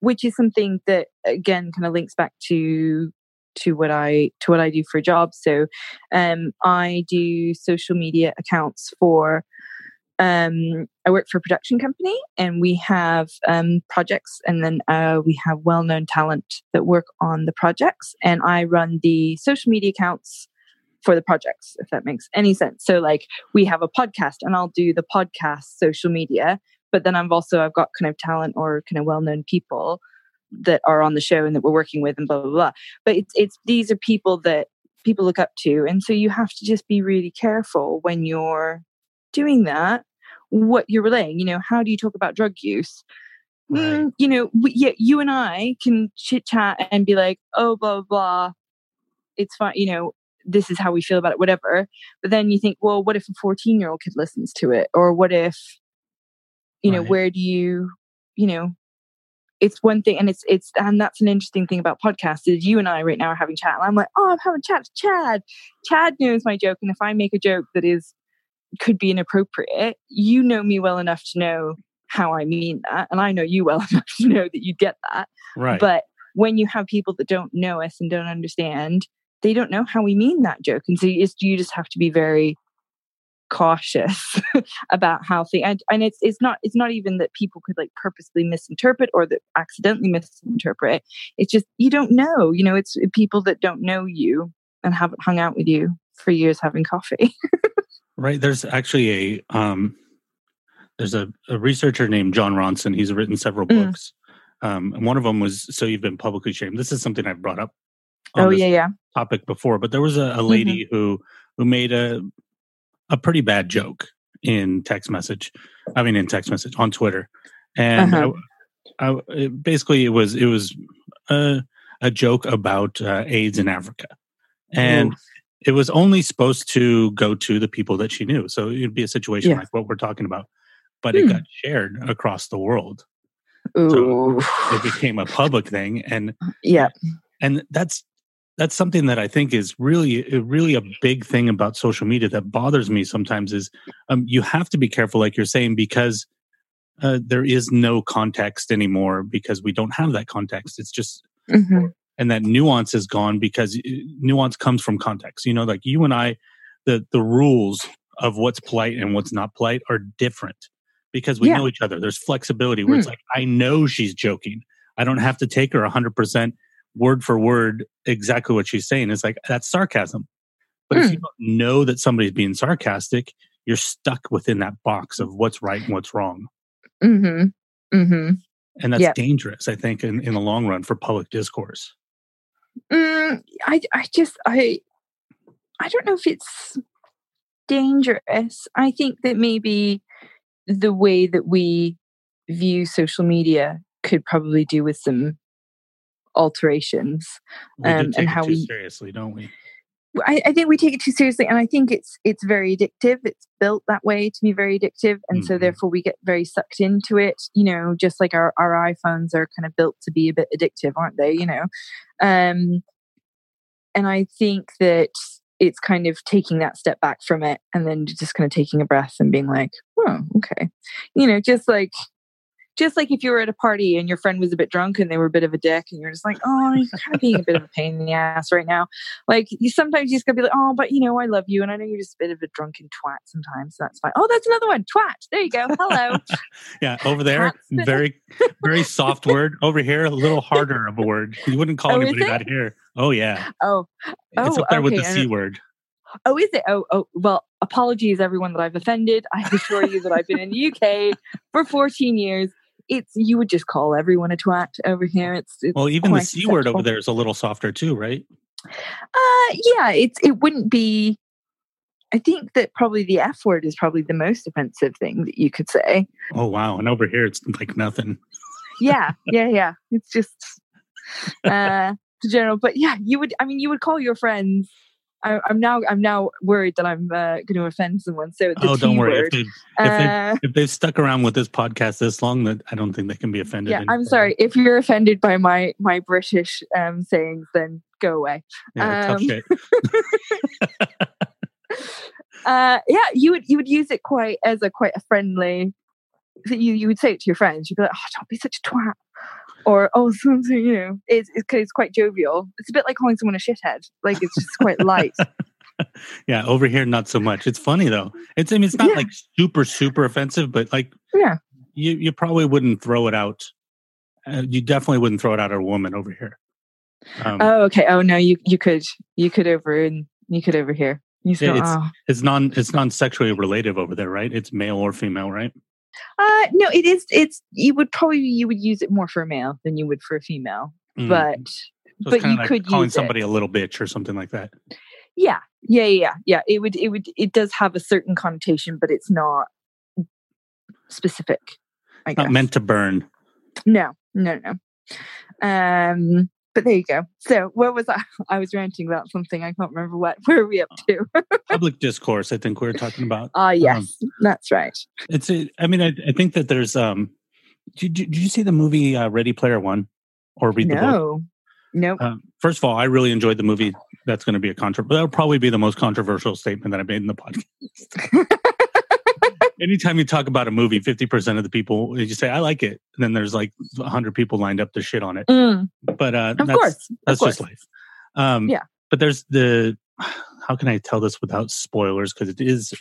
which is something that again kind of links back to to what I to what I do for a job. So, um, I do social media accounts for. Um, I work for a production company, and we have um, projects, and then uh, we have well-known talent that work on the projects, and I run the social media accounts for the projects, if that makes any sense. So like we have a podcast and I'll do the podcast social media, but then I've also I've got kind of talent or kind of well-known people that are on the show and that we're working with and blah blah blah. But it's it's these are people that people look up to. And so you have to just be really careful when you're doing that, what you're relaying. You know, how do you talk about drug use? Right. Mm, you know, we, yeah, you and I can chit chat and be like, oh, blah, blah, blah. It's fine. You know, this is how we feel about it, whatever. But then you think, well, what if a 14 year old kid listens to it? Or what if, you know, right. where do you, you know, it's one thing and it's it's and that's an interesting thing about podcasts is you and I right now are having chat and I'm like, oh I'm having chat to Chad. Chad knows my joke and if I make a joke that is could be inappropriate, you know me well enough to know how I mean that. And I know you well enough to know that you get that. Right. But when you have people that don't know us and don't understand, they don't know how we mean that joke. And so you just, you just have to be very cautious about how things and, and it's it's not it's not even that people could like purposely misinterpret or that accidentally misinterpret it's just you don't know you know it's people that don't know you and haven't hung out with you for years having coffee right there's actually a um there's a, a researcher named jon ronson he's written several Mm. books um and one of them was so you've been publicly shamed this is something i've brought up oh this yeah yeah topic before, but there was a, a lady who who made a a pretty bad joke in text message. I mean, in text message on Twitter, and Uh-huh. I, I, it, basically it was it was a, a joke about uh, AIDS in Africa, and it was only supposed to go to the people that she knew. So it'd be a situation Yeah. like what we're talking about, but it Hmm. got shared across the world. Ooh. It became a public thing, and yeah and that's that's something that I think is really really a big thing about social media that bothers me sometimes is um, you have to be careful, like you're saying, because uh, there is no context anymore because we don't have that context. It's just Mhm. and that nuance is gone because uh, nuance comes from context. You know, like you and I, the the rules of what's polite and what's not polite are different because we Yeah. know each other. There's flexibility where it's Hmm. like I know she's joking. I don't have to take her 100% word for word exactly what she's saying. It's like that's sarcasm. But Hmm. if you don't know that somebody's being sarcastic, you're stuck within that box of what's right and what's wrong. Mhm. Mhm. And that's Yep. dangerous, I think, in, in the long run for public discourse. Mm, I I just I I don't know if it's dangerous. I think that maybe the way that we view social media could probably do with some alterations. Um, and how too we- seriously, don't we? I, I think we take it too seriously, and I think it's it's very addictive. It's built that way to be very addictive, and so Mhm. therefore we get very sucked into it. You know, just like our our iPhones are kind of built to be a bit addictive, aren't they? You know, um, and I think that it's kind of taking that step back from it, and then just kind of taking a breath and being like, "Oh, okay," you know, just like just like if you were at a party and your friend was a bit drunk and they were a bit of a dick and you're just like, oh, you're kind of being a bit of a pain in the ass right now. Like you sometimes you just gotta be like, oh, but you know, I love you and I know you're just a bit of a drunken twat sometimes. So that's fine. Oh, that's another one. Twat. There you go. Hello. Yeah, over there, very, very soft word. Over here, a little harder of a word. You wouldn't call Oh, anybody that here. Oh yeah, oh, it's Oh, up there with the okay, c word. oh, is it? Oh, oh, well, apologies everyone that I've offended. I assure you that I've been in the UK for 14 years. It's you would just call everyone a twat over here. It's, it's Well, even the c word over there is a little softer too, right? Uh, yeah, it's it wouldn't be. I think that probably the F word is probably the most offensive thing that you could say. Oh wow, and over here it's like nothing. Yeah, yeah, yeah. It's just uh the general. But yeah, you would. I mean, you would call your friends. I, I'm now. I'm now worried that I'm uh, going to offend someone. So the oh, don't worry. If word. they if they Uh, if they've stuck around with this podcast this long, that I don't think they can be offended. yeah, I'm sorry if you're offended by my my British um sayings. Then go away. Yeah, tough um, shit. uh yeah you would you would use it quite as a quite a friendly you you would say it to your friends you'd be like oh don't be such a twat or oh something you know it's it's, it's quite jovial it's a bit like calling someone a shithead like it's just quite light Yeah, over here not so much. It's funny though. It's I mean it's not Yeah. like super super offensive, but like yeah you you probably wouldn't throw it out. Uh, you definitely wouldn't throw it out at a woman over here. Um, oh okay oh no you you could you could over and you could over here you still, it's- oh. it's non it's non sexually relative over there, right? It's male or female, right? Uh no it is it's you would probably you would use it more for a male than you would for a female Mm. but So but you like could calling somebody it. a little bitch or something like that. yeah yeah yeah yeah yeah it would it would it does have a certain connotation but it's not specific i Not guess meant to burn. no no no um but there you go so where was i i was ranting about something i can't remember what where are we up to Public discourse. I think we are talking about. ah yes that's right It's. A, I mean, I, I think that there's um, Did, did, did you see the movie uh, Ready Player One or read the book? No. Nope. Uh, first of all, I really enjoyed the movie. That's going to be a contra. That'll probably be the most controversial statement that I made in the podcast. Anytime you talk about a movie, fifty percent of the people you say I like it, and then there's like hundred people lined up to shit on it. Mm, But uh, of that's, course. that's of just life. Um, Yeah. But there's the how can I tell this without spoilers? Because it is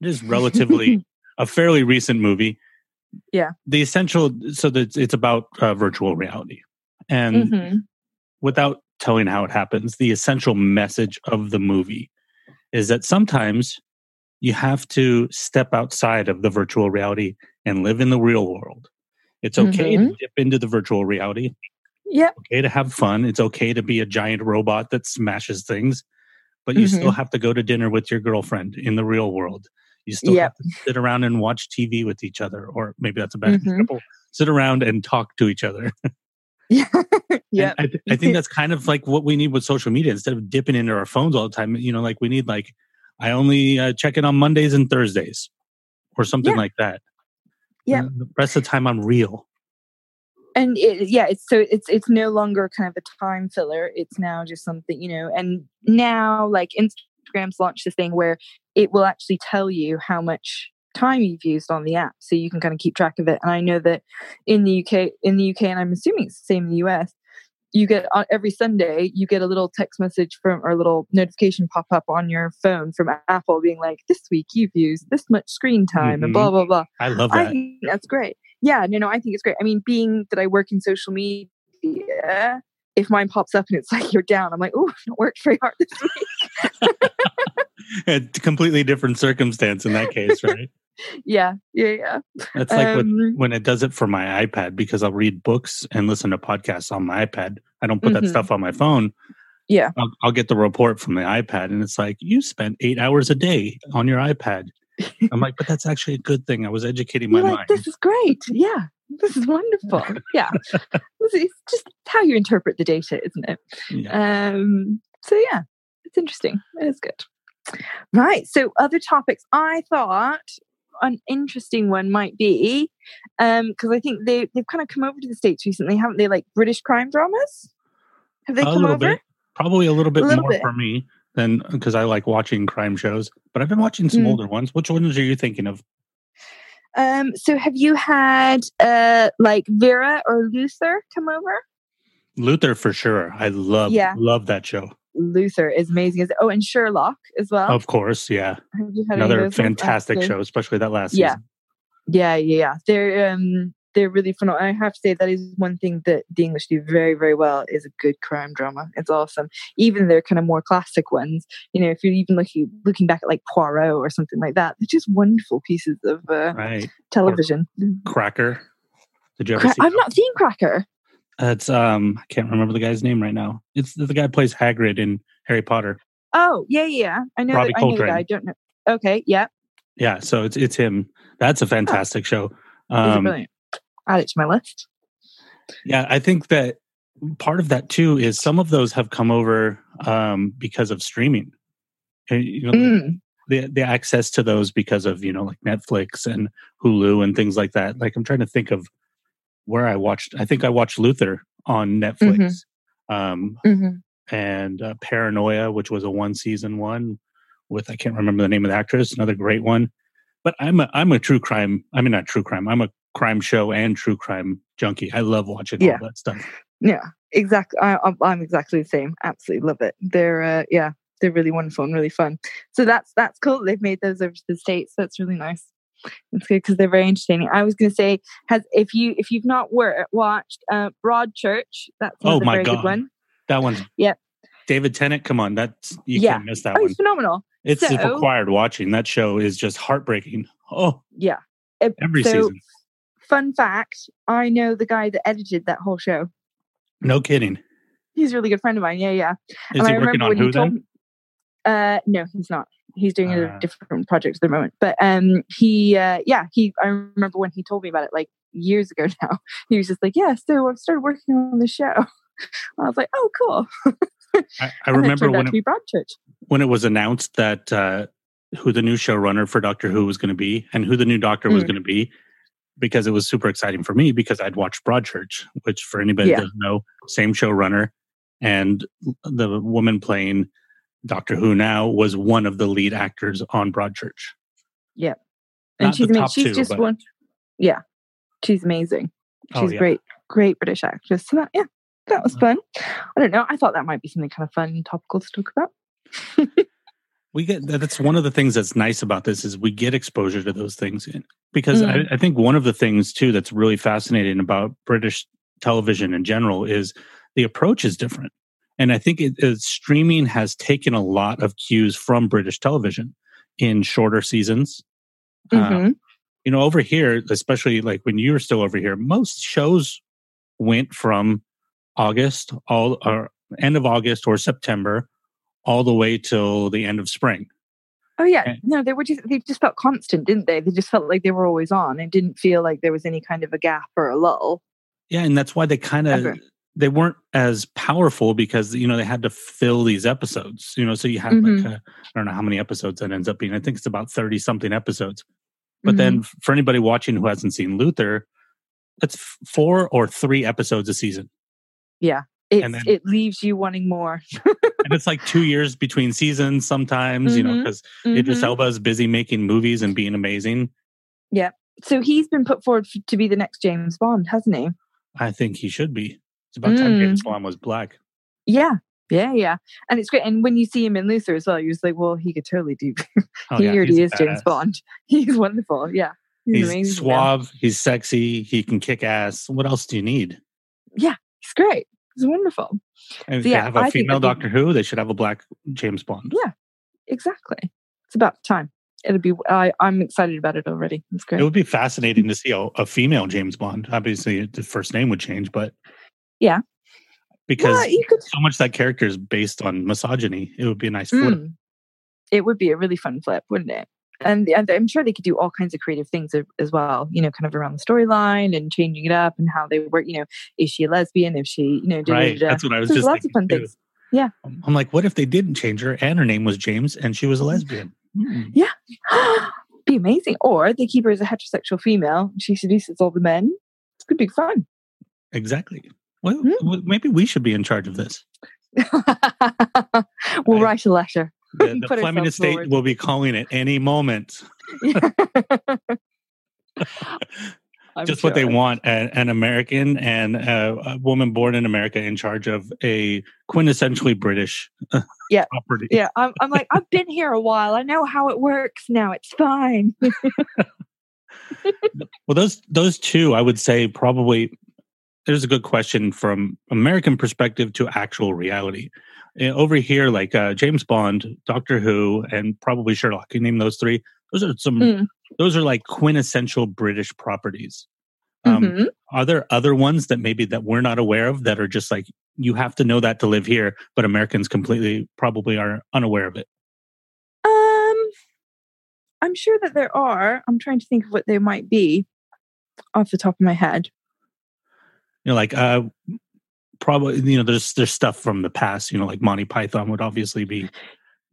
it is relatively a fairly recent movie. Yeah. The essential so that it's about uh, virtual reality, and Mhm. without telling how it happens, the essential message of the movie is that sometimes you have to step outside of the virtual reality and live in the real world. It's okay to dip into the virtual reality. Yep. Okay to have fun. It's okay to be a giant robot that smashes things, but you still have to go to dinner with your girlfriend in the real world. You still Yep. have to sit around and watch TV with each other, or maybe that's a bad Mhm. example. Sit around and talk to each other. Yeah. Yeah. I, th- I think that's kind of like what we need with social media. Instead of dipping into our phones all the time, you know, like we need like I only uh, check it on Mondays and Thursdays, or something Yeah. like that. Yeah. Uh, The rest of the time, I'm real. and it, yeah it's so it's it's no longer kind of a time filler it's now just something you know and now like instagram's launched this thing where it will actually tell you how much time you've used on the app so you can kind of keep track of it and i know that in the uk in the uk and i'm assuming it's the same in the us you get on every sunday you get a little text message from or a little notification pop up on your phone from apple being like this week you've used this much screen time and Mhm. blah blah blah I love I that. think that's great. Yeah, no, no, I think it's great. I mean, being that I work in social media, if mine pops up and it's like you're down, I'm like, oh, I've worked very hard this week. a completely different circumstance in that case, right? Yeah, yeah, yeah. That's like with, Um, when it does it for my iPad because I'll read books and listen to podcasts on my iPad. I don't put that Mhm. stuff on my phone. Yeah. I'll, I'll get the report from the iPad, and it's like you spent eight hours a day on your iPad. I'm like, but that's actually a good thing. I was educating my like, mind. this is great. Yeah, this is wonderful. yeah, it's just how you interpret the data, isn't it? Yeah. Um, so yeah, it's interesting. It is good. Right. So other topics. I thought an interesting one might be because I think they they've kind of come over to the states recently, haven't they? Like British crime dramas. Have they a come over? bit, probably a little bit A little more bit. for me than because I like watching crime shows. But I've been watching some Mm. older ones. Which ones are you thinking of? Um. So have you had uh like Vera or Luther come over? Luther for sure. I love Yeah. love that show. Luther is amazing. Is oh, and Sherlock as well. Of course, yeah. Have you had any of Another ones? fantastic show, especially that last Yeah. season. Yeah, yeah, yeah. They're um they're really fun. I have to say that is one thing that the English do very, very well is a good crime drama. It's awesome. Even their kind of more classic ones. You know, if you're even looking looking back at like Poirot or something like that, they're just wonderful pieces of uh, Right. television. Cracker. Did you ever Cra- I've not seen Cracker. It's um I can't remember the guy's name right now. It's the guy who plays Hagrid in Harry Potter. Oh, yeah, yeah. I know. Robbie The, I know Coltrane. I don't know. Okay, yeah, Yeah, so it's it's him. That's a fantastic show. Um brilliant. Add it to my list. yeah, I think that part of that too is some of those have come over um because of streaming. Uh, You know, Mm, the the access to those because of, you know, like Netflix and Hulu and things like that. Like I'm trying to think of where I watched I think I watched Luther on Netflix. Um mhm. and uh, Paranoid, which was a one season one with I can't remember the name of the actress, another great one. But I'm a I'm a true crime. I mean not true crime. I'm a crime show and true crime junkie. I love watching Yeah. all that stuff. Yeah, exactly. I, I'm, I'm exactly the same. Absolutely love it. They're uh, yeah, they're really wonderful and really fun. So that's that's cool. They've made those over to the states. That's really nice. It's good because they're very entertaining. I was going to say, has if you if you've not wor- watched uh, Broadchurch, that's Oh my very God. good one. That one's Yep. David Tennant, come on, that's you Yeah. can't miss that Oh, one. it's phenomenal. It's so- required watching. That show is just heartbreaking. Oh, Yeah. Uh, every so, season. Fun fact: I know the guy that edited that whole show. No kidding. He's a really good friend of mine. Yeah, yeah. Is and he I working on who then? me, uh, no, he's not. He's doing Ah. a different project at the moment. But um, he, uh, yeah, he. I remember when he told me about it, like years ago now. He was just like, "Yeah, so I've started working on the show." I was like, "Oh, cool." I, I And it remember when it, Broadchurch. when it was announced that uh, who the new showrunner for Doctor Who was going to be and who the new Doctor was Mm. going to be, because it was super exciting for me because I'd watched Broadchurch, which for anybody Yeah. that doesn't know, same showrunner, and the woman playing Doctor Who now was one of the lead actors on Broadchurch. Yeah. And Not she's top she's two, just but- one. Yeah, she's amazing. Oh, She's yeah. great, great British actress. So that, yeah, that was Uh, fun. I don't know. I thought that might be something kind of fun and topical to talk about. we get that's one of the things that's nice about this is we get exposure to those things because Mm. I, I think one of the things too that's really fascinating about british television in general is the approach is different and i think it, it, streaming has taken a lot of cues from british television in shorter seasons Uh, Mhm. you know over here especially like when you were still over here most shows went from august all or end of august or september all the way till the end of spring Oh yeah, and- no, they were just they just felt constant, didn't they? They just felt like they were always on. It didn't feel like there was any kind of a gap or a lull. Yeah, and that's why they kind of. They weren't as powerful because you know they had to fill these episodes. You know, so you had Mhm. like a, I don't know how many episodes that ends up being. I think it's about thirty something episodes. But then for anybody watching who hasn't seen Luther, it's four or three episodes a season, It's, and then- it leaves you wanting more. and it's like two years between seasons sometimes. You know, because Idris Mhm. Elba is busy making movies and being amazing. Yeah so he's been put forward to be the next James Bond, hasn't he? I think he should be. It's about time Mm. James Bond was black. Yeah, yeah, yeah. And it's great. And when you see him in Luther as well, you're just like, well, he could totally do. Oh, he yeah, already is James. Bond. He's wonderful. Yeah, he's, He's amazing. yeah. suave. He's sexy. He can kick ass. What else do you need? Yeah, he's great. He's wonderful. And if So, they have I a think female Doctor Who, they should have a black James Bond. Yeah. Exactly. It's about time. It'll be. I, I'm excited about it already. It's great. It would be fascinating to see a, a female James Bond. Obviously, the first name would change, but Yeah. because Well, could. so much of that character is based on misogyny, it would be a nice flip. Mm. It would be a really fun flip, wouldn't it? And, and I'm sure they could do all kinds of creative things as well. You know, kind of around the storyline and changing it up and how they work. You know, is she a lesbian? If she, you know, da, Right? da, da. That's what I was There's just lots of fun too. things. Yeah. I'm like, what if they didn't change her and her name was James and she was a lesbian? Yeah, be amazing. Or they keep her as a heterosexual female. She seduces all the men. It could be fun. Exactly. Well, Hmm. maybe we should be in charge of this. we'll I- write a letter. The, the Fleming Estate forward. will be calling at any moment. Just what they want an, an American and a, a woman born in America in charge of a quintessentially British Yeah. property. Yeah, I'm, I'm like, I've been here a while. I know how it works now. It's fine. Well, those those two, I would say, probably. There's a good question from American perspective to actual reality. Eh, Over here, like uh, James Bond, Doctor Who, and probably Sherlock. You name those three? Those are some. Mm. Those are like quintessential British properties. Um, Mhm. Are there other ones that maybe that we're not aware of that are just like you have to know that to live here, but Americans completely probably are unaware of it? Um, I'm sure that there are. I'm trying to think of what they might be off the top of my head. You know, like uh, probably you know there's there's stuff from the past. You know, like Monty Python would obviously be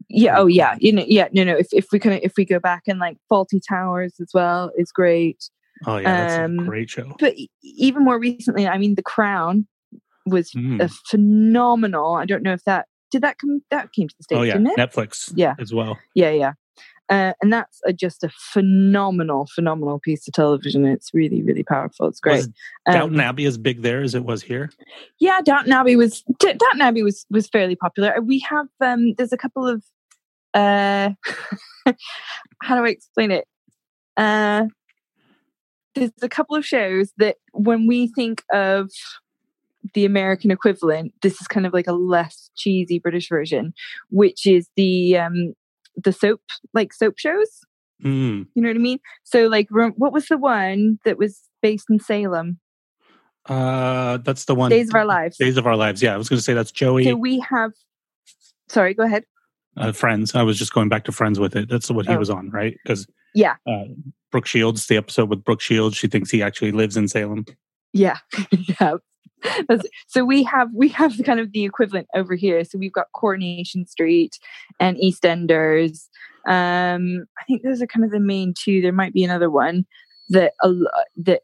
Yeah. Oh, yeah. You know. Yeah. No. No. If if we can if we go back and like Fawlty Towers as well is great. oh yeah, that's Um, a great show. But even more recently, I mean, The Crown was Mm. a phenomenal. I don't know if that did that come that came to the states, Oh yeah, didn't it? Netflix Yeah. as well. Yeah, yeah. Uh, and that's a, just a phenomenal, phenomenal piece of television. It's really, really powerful. It's great. Was Um, Downton Abbey as big there as it was here? yeah, Downton Abbey was Downton Abbey was was fairly popular. We have um, there's a couple of uh, how do I explain it? Uh, there's a couple of shows that when we think of the American equivalent, this is kind of like a less cheesy British version, which is the um, the soap like soap shows. Mm. You know what I mean? So like, what was the one that was based in Salem? Uh, that's the one. Days of Our Lives. Days of Our Lives. Yeah, I was going to say that's Joey. So we have. Sorry, go ahead. uh, Friends. I was just going back to Friends with it. That's what he Oh. was on, right? Because Yeah. uh, Brooke Shields, the episode with Brooke Shields, she thinks he actually lives in Salem. Yeah, yeah. So we have we have kind of the equivalent over here. So we've got Coronation Street and EastEnders. Um, I think those are kind of the main two. There might be another one, that a, that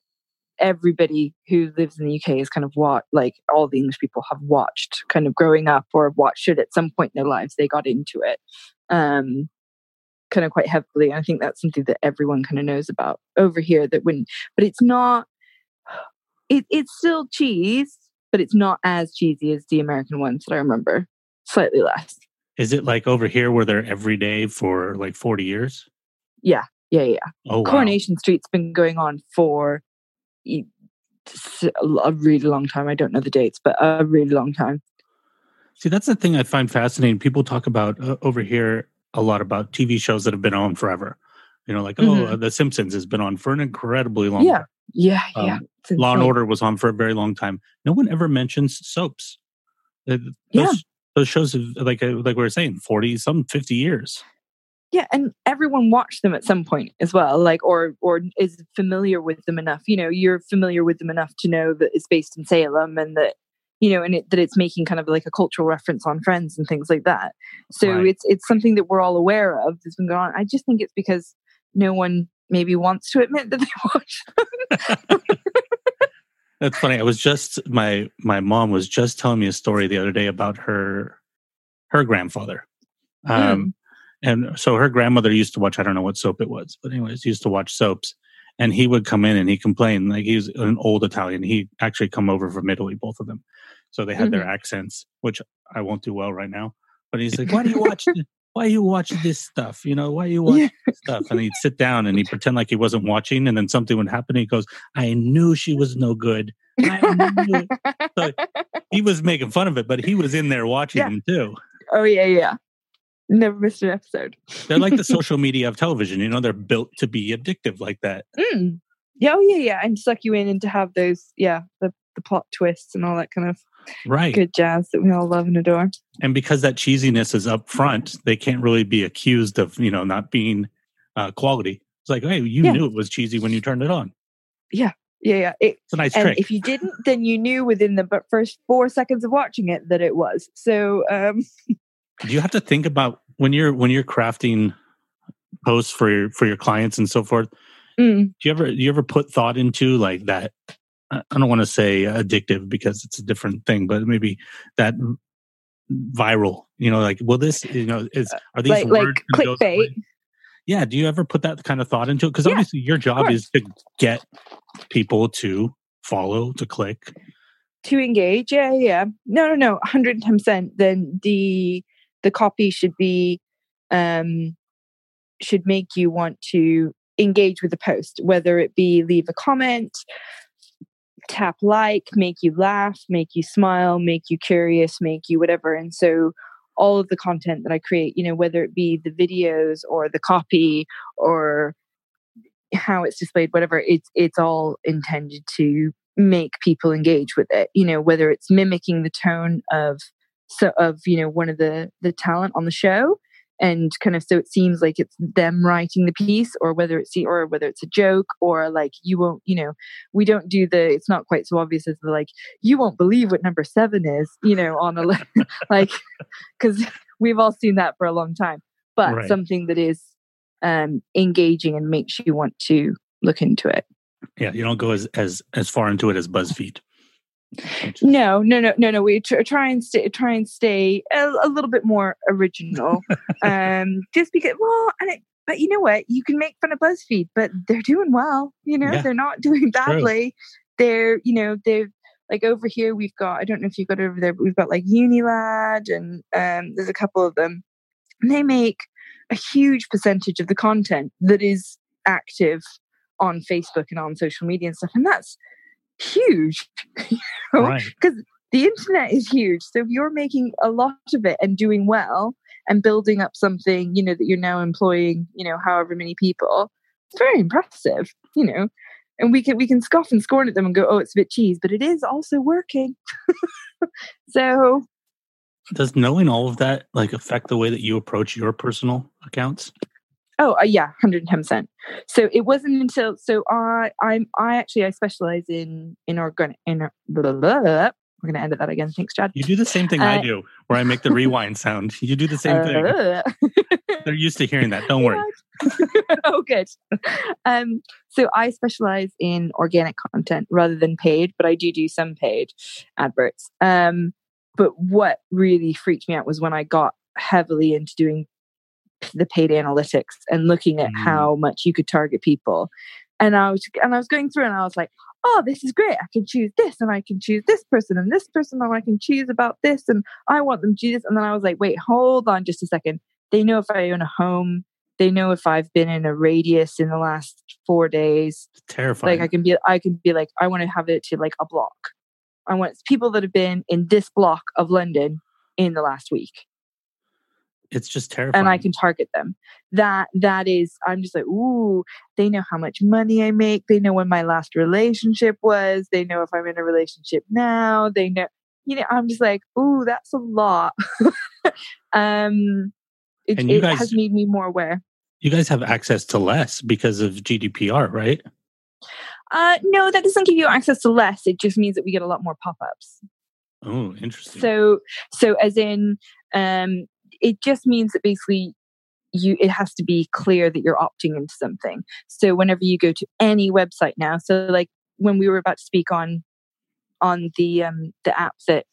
everybody who lives in the UK is kind of watched, like all the English people have watched kind of growing up or watched it at some point in their lives. They got into it um, kind of quite heavily. I think that's something that everyone kind of knows about over here that when, but it's not, it, it's still cheese, but it's not as cheesy as the American ones that I remember, slightly less. Is it like over here where they're every day for like 40 years? Yeah. Yeah, yeah. Oh, wow. Coronation Street's been going on for a really long time. I don't know the dates, but a really long time. See, that's the thing I find fascinating. People talk about uh, over here a lot about TV shows that have been on forever. You know, like mm-hmm. oh, The Simpsons has been on for an incredibly long yeah. time. Yeah, yeah, um, Law and Order was on for a very long time. No one ever mentions soaps. Those, yeah. those shows have, like uh, like we were saying, forty some fifty years yeah and everyone watched them at some point as well like or or is familiar with them enough you know you're familiar with them enough to know that it's based in salem and that you know and it, that it's making kind of like a cultural reference on friends and things like that so right. it's it's something that we're all aware of that's been going on i just think it's because no one maybe wants to admit that they watch them. That's funny. I was just my my mom was just telling me a story the other day about her her grandfather. Um mm and so her grandmother used to watch i don't know what soap it was but anyways used to watch soaps. And he would come in and he complained like he was an old italian. He actually come over from italy both of them. So they had mm-hmm. their accents which i won't do well right now. But he's like why do you watch why you watch this stuff you know why you watch yeah. stuff and he'd sit down and he'd pretend like he wasn't watching and then something would happen he goes i knew she was no good so he was making fun of it but he was in there watching yeah. them too oh yeah yeah Never missed an episode. they're like the social media of television. You know, they're built to be addictive like that. Mm. Yeah, oh yeah, yeah, and suck you in and to have those, yeah, the the plot twists and all that kind of right good jazz that we all love and adore. And because that cheesiness is up front, they can't really be accused of you know not being uh, quality. It's like, hey, you yeah. knew it was cheesy when you turned it on. Yeah, yeah, yeah. It, it's a nice and trick. If you didn't, then you knew within the first four seconds of watching it that it was. So, um, do you have to think about when you're when you're crafting posts for your for your clients and so forth mm. do you ever do you ever put thought into like that i don't want to say addictive because it's a different thing but maybe that viral you know like will this you know is are these like, words like clickbait. yeah do you ever put that kind of thought into it? Because yeah, obviously your job is to get people to follow to click. To engage yeah yeah no no no 110% then the the copy should be um, should make you want to engage with the post, whether it be leave a comment, tap like, make you laugh, make you smile, make you curious, make you whatever. And so all of the content that I create, you know, whether it be the videos or the copy or how it's displayed, whatever, it's it's all intended to make people engage with it. You know, whether it's mimicking the tone of so of you know one of the the talent on the show and kind of so it seems like it's them writing the piece or whether it's or whether it's a joke or like you won't you know we don't do the it's not quite so obvious as the like you won't believe what number seven is you know on a like because we've all seen that for a long time. But right. something that is um engaging and makes you want to look into it. Yeah you don't go as as as far into it as buzzfeed no, no, no, no, no. We tr- try and stay, try and stay a, a little bit more original, um, just because. Well, and it, but you know what? You can make fun of BuzzFeed, but they're doing well. You know, yeah, they're not doing badly. True. They're, you know, they've like over here. We've got. I don't know if you've got over there, but we've got like Unilad, and um, there's a couple of them. And they make a huge percentage of the content that is active on Facebook and on social media and stuff, and that's huge because right. the internet is huge. So if you're making a lot of it and doing well and building up something you know that you're now employing you know however many people it's very impressive you know and we can we can scoff and scorn at them and go oh it's a bit cheese but it is also working. So does knowing all of that like affect the way that you approach your personal accounts Oh uh, yeah, hundred and ten percent. So it wasn't until so I I'm I actually I specialize in in organic in blah, blah, blah, we're going to end edit that again. Thanks, Chad. You do the same thing I Uh, do, where I make the rewind sound. You do the same thing. Uh, They're used to hearing that. Don't worry. oh, good. Um, so I specialize in organic content rather than paid, but I do do some paid adverts. Um, but what really freaked me out was when I got heavily into doing the paid analytics and looking at Mm. how much you could target people. And I was and I was going through and I was like, oh, this is great. I can choose this and I can choose this person and this person and I can choose about this and I want them to do this. And then I was like, wait, hold on just a second. They know if I own a home. They know if I've been in a radius in the last four days. It's terrifying. Like I can be I can be like, I want to have it to like a block. I want people that have been in this block of London in the last week it's just terrifying. and I can target them. That that is, I'm just like, ooh, they know how much money I make. They know when my last relationship was. They know if I'm in a relationship now. They know, you know, I'm just like, ooh, that's a lot. um, it, And you it guys- has made me more aware. you guys have access to less because of GDPR, right? Uh, no, that doesn't give you access to less. It just means that we get a lot more pop-ups. Oh, interesting. So, so as in, um, it just means that basically you it has to be clear that you're opting into something. So whenever you go to any website now, so like when we were about to speak on on the um the app that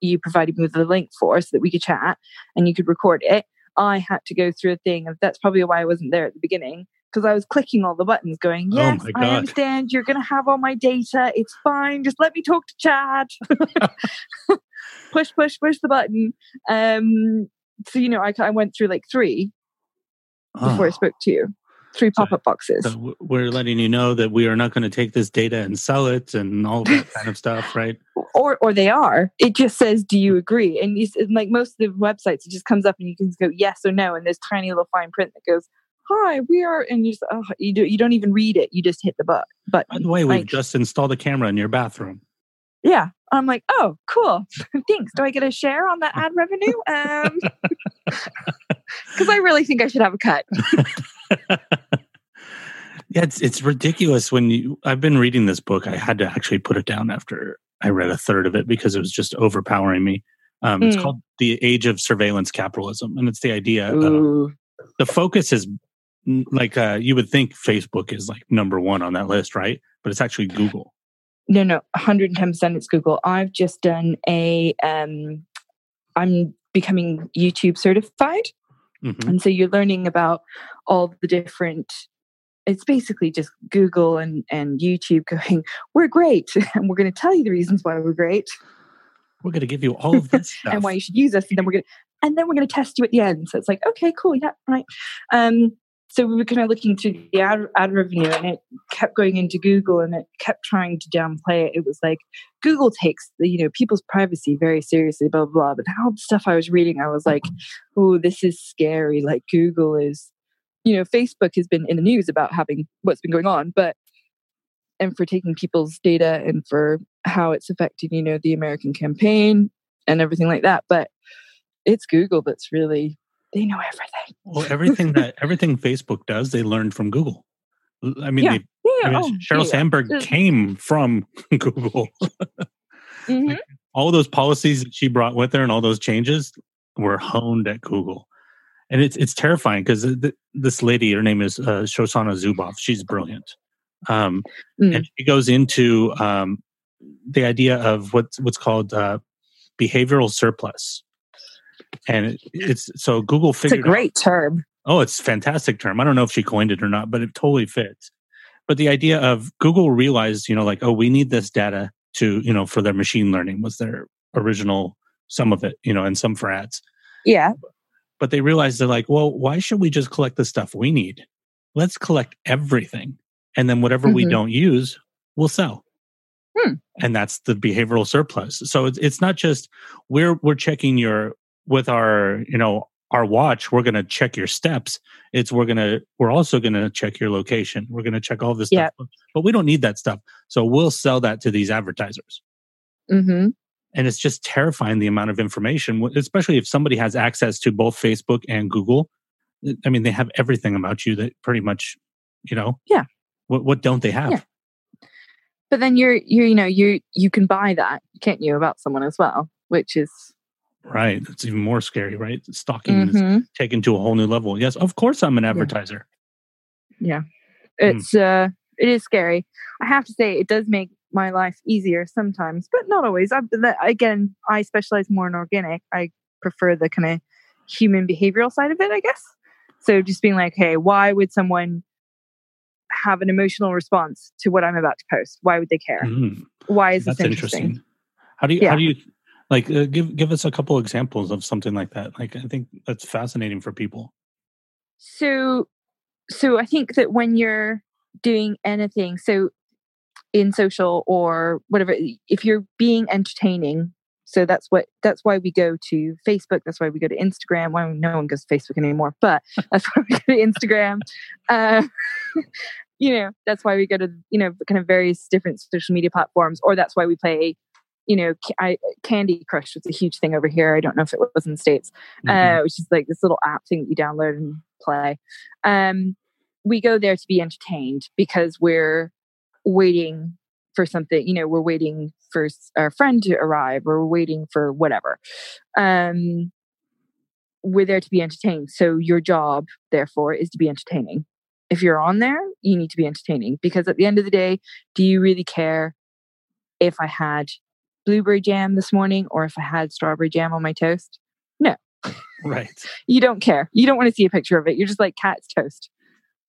you provided me with the link for so that we could chat and you could record it, I had to go through a thing of that's probably why I wasn't there at the beginning because I was clicking all the buttons going, Oh Yes, my I understand you're gonna have all my data, it's fine, just let me talk to Chad. push, push, push the button. Um so you know, I, I went through like three before I Oh, spoke to you. Three pop up boxes. so we're letting you know that we are not going to take this data and sell it and all that kind of stuff, right? or or they are. It just says, "Do you agree?" And you, like most of the websites, it just comes up and you can go yes or no, and there's tiny little fine print that goes, "Hi, we are," and you just oh, you do you don't even read it. You just hit the but By the way, we've Like- just installed a camera in your bathroom. Yeah, I'm like, oh, cool. Thanks. Do I get a share on that ad revenue? Um, because I really think I should have a cut. yeah, it's it's ridiculous when you. I've been reading this book. I had to actually put it down after I read a third of it because it was just overpowering me. Um, It's Mm. called "The Age of Surveillance Capitalism," and it's the idea. Of, the focus is like uh, you would think Facebook is like number one on that list, right? But it's actually Google. No, no, 110% it's Google. I've just done a, um, I'm becoming YouTube certified. Mhm. And so you're learning about all the different, it's basically just Google and, and YouTube going, we're great. And we're going to tell you the reasons why we're great We're going to give you all of this stuff. and why you should use us. And then we're going to, and then we're going to test you at the end. So it's like, okay, cool. Yeah. Right. Um, so we were kind of looking through the ad, ad revenue and it kept going into Google and it kept trying to downplay it. It was like Google takes the, you know, people's privacy very seriously, blah, blah, blah. But all the stuff I was reading, I was like, oh, this is scary. Like Google is, you know, Facebook has been in the news about having what's been going on, but and for taking people's data and for how it's affecting, you know, the American campaign and everything like that. But it's Google that's really they know everything. well, everything that everything Facebook does, they learned from Google. I mean, Yeah. they, Yeah. I mean, oh, Sheryl. Sandberg came from Google. Mhm. all those policies that she brought with her and all those changes were honed at Google. And it's it's terrifying because th- this lady, her name is uh, Shoshana Zuboff. She's brilliant, um, Mm. and she goes into um, the idea of what's what's called uh, behavioral surplus. And it's so Google figured. It's a figured. out- great term. Oh, it's a fantastic term. I don't know if she coined it or not, but it totally fits. But the idea of Google realized, you know, like, oh, we need this data to, you know, for their machine learning was their original, some of it, you know, and some for ads. Yeah. But they realized they're like, well, why should we just collect the stuff we need? Let's collect everything. And then whatever we Mhm. don't use, we'll sell. Hmm. And that's the behavioral surplus. So it's, it's not just we're, we're checking your, with our, you know, our watch, we're going to check your steps. It's we're going to, we're also going to check your location. We're going to check all this Yeah. stuff, but we don't need that stuff. So we'll sell that to these advertisers. Mm-hmm. And it's just terrifying the amount of information, especially if somebody has access to both Facebook and Google. I mean, they have everything about you that pretty much, you know, Yeah. What, what don't they have? Yeah. but then you're you're you know you you can buy that can't you about someone as well which is right it's even more scary right? Stalking is Mhm. taken to a whole new level. Yes of course i'm an advertiser. Yeah. Mm. it's uh it is scary. I have to say it does make my life easier sometimes but not always. I, that, again i specialize more in organic. I prefer the kind of human behavioral side of it i guess. So just being like hey why would someone have an emotional response to what i'm about to post? Why would they care? Mhm. why is this interesting, interesting. How do you Yeah. how do you like uh, give give us a couple examples of something like that. Like i think that's fascinating for people. So so i think that when you're doing anything so in social or whatever if you're being entertaining so that's what that's why we go to facebook that's why we go to instagram. Why no one goes to facebook anymore but that's why we go to instagram. Uh, you know that's why we go to you know kind of various different social media platforms or that's why we play you know I, candy crush was a huge thing over here i don't know if it was in the states Mhm. uh, which is like this little app thing that you download and play. Um, we go there to be entertained because we're waiting for something. You know, we're waiting for our friend to arrive, or we're waiting for whatever. Um, we're there to be entertained. So your job, therefore, is to be entertaining. If you're on there, you need to be entertaining because at the end of the day, do you really care if I had blueberry jam this morning or if I had strawberry jam on my toast? No. Right you don't care. You don't want to see a picture of it. You're just like cat's toast.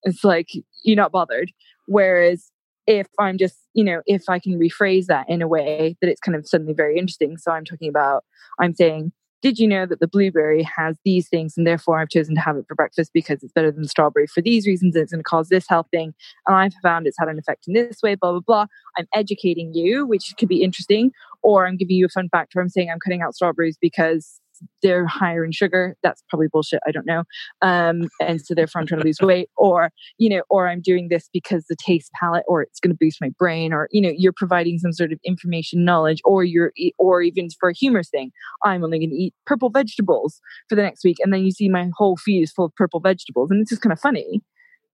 It's like you're not bothered. Whereas if I'm just, you know, if I can rephrase that in a way that it's kind of suddenly very interesting. So I'm talking about, I'm saying, did you know that the blueberry has these things and therefore I've chosen to have it for breakfast because it's better than strawberry for these reasons it's going to cause this health thing and I've found it's had an effect in this way, blah, blah, blah. I'm educating you, which could be interesting, or I'm giving you a fun fact where I'm saying I'm cutting out strawberries because they're higher in sugar. That's probably bullshit. I don't know. Um, and so therefore I'm trying to lose weight, or you know, or I'm doing this because the taste palette, or it's going to boost my brain, or you know, you're providing some sort of information, knowledge, or you're, or even for a humorous thing, I'm only going to eat purple vegetables for the next week, and then you see my whole feed is full of purple vegetables, and it's just kind of funny.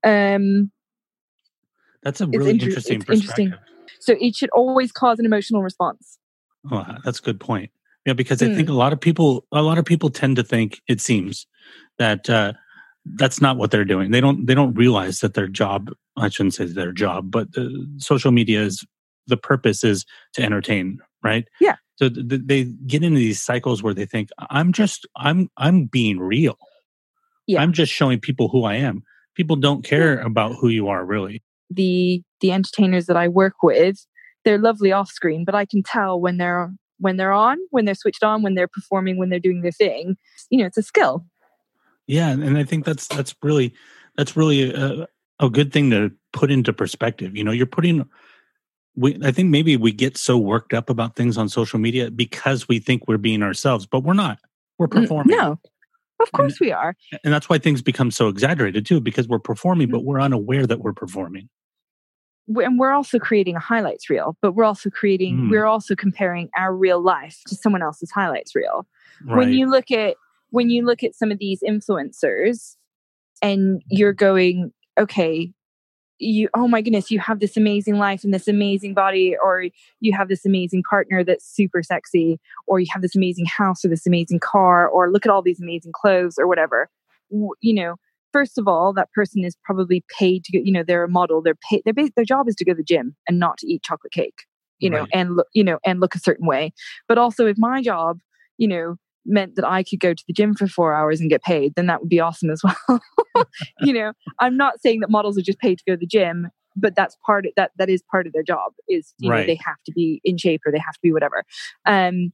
Um, that's a really inter- interesting it's interesting. perspective so it should always cause an emotional response. Oh, that's a good point. Yeah, because I Hmm. think a lot of people, a lot of people tend to think it seems that uh, that's not what they're doing. They don't, they don't realize that their job. I shouldn't say their job, but the social media is the purpose is to entertain, right? Yeah. So th- they get into these cycles where they think I'm just, I'm, I'm being real. Yeah. I'm just showing people who I am. People don't care about who you are really. the the entertainers that I work with, they're lovely off screen, but I can tell when they're when they're on, when they're switched on, when they're performing, when they're doing their thing. You know, it's a skill. Yeah, and I think that's that's really that's really a, a good thing to put into perspective. You know, you're putting. We, I think maybe we get so worked up about things on social media because we think we're being ourselves, but we're not. We're performing, No, of course we are. and that's why things become so exaggerated too. Because we're performing, Mm. but we're unaware that we're performing. And we're also creating a highlights reel, but we're also creating, Mm. we're also comparing our real life to someone else's highlights reel. Right? when you look at when you look at some of these influencers and you're going okay you oh my goodness you have this amazing life and this amazing body or you have this amazing partner that's super sexy or you have this amazing house or this amazing car or look at all these amazing clothes or whatever W- you know first of all that person is probably paid to go you know they're a model they're paid their, ba- their job is to go to the gym and not to eat chocolate cake you know Right. and look you know and look a certain way but also if my job you know meant that I could go to the gym for four hours and get paid, then that would be awesome as well. you know, I'm not saying that models are just paid to go to the gym, but that's part of that that is part of their job is you know they have to be in shape or they have to be whatever. Um,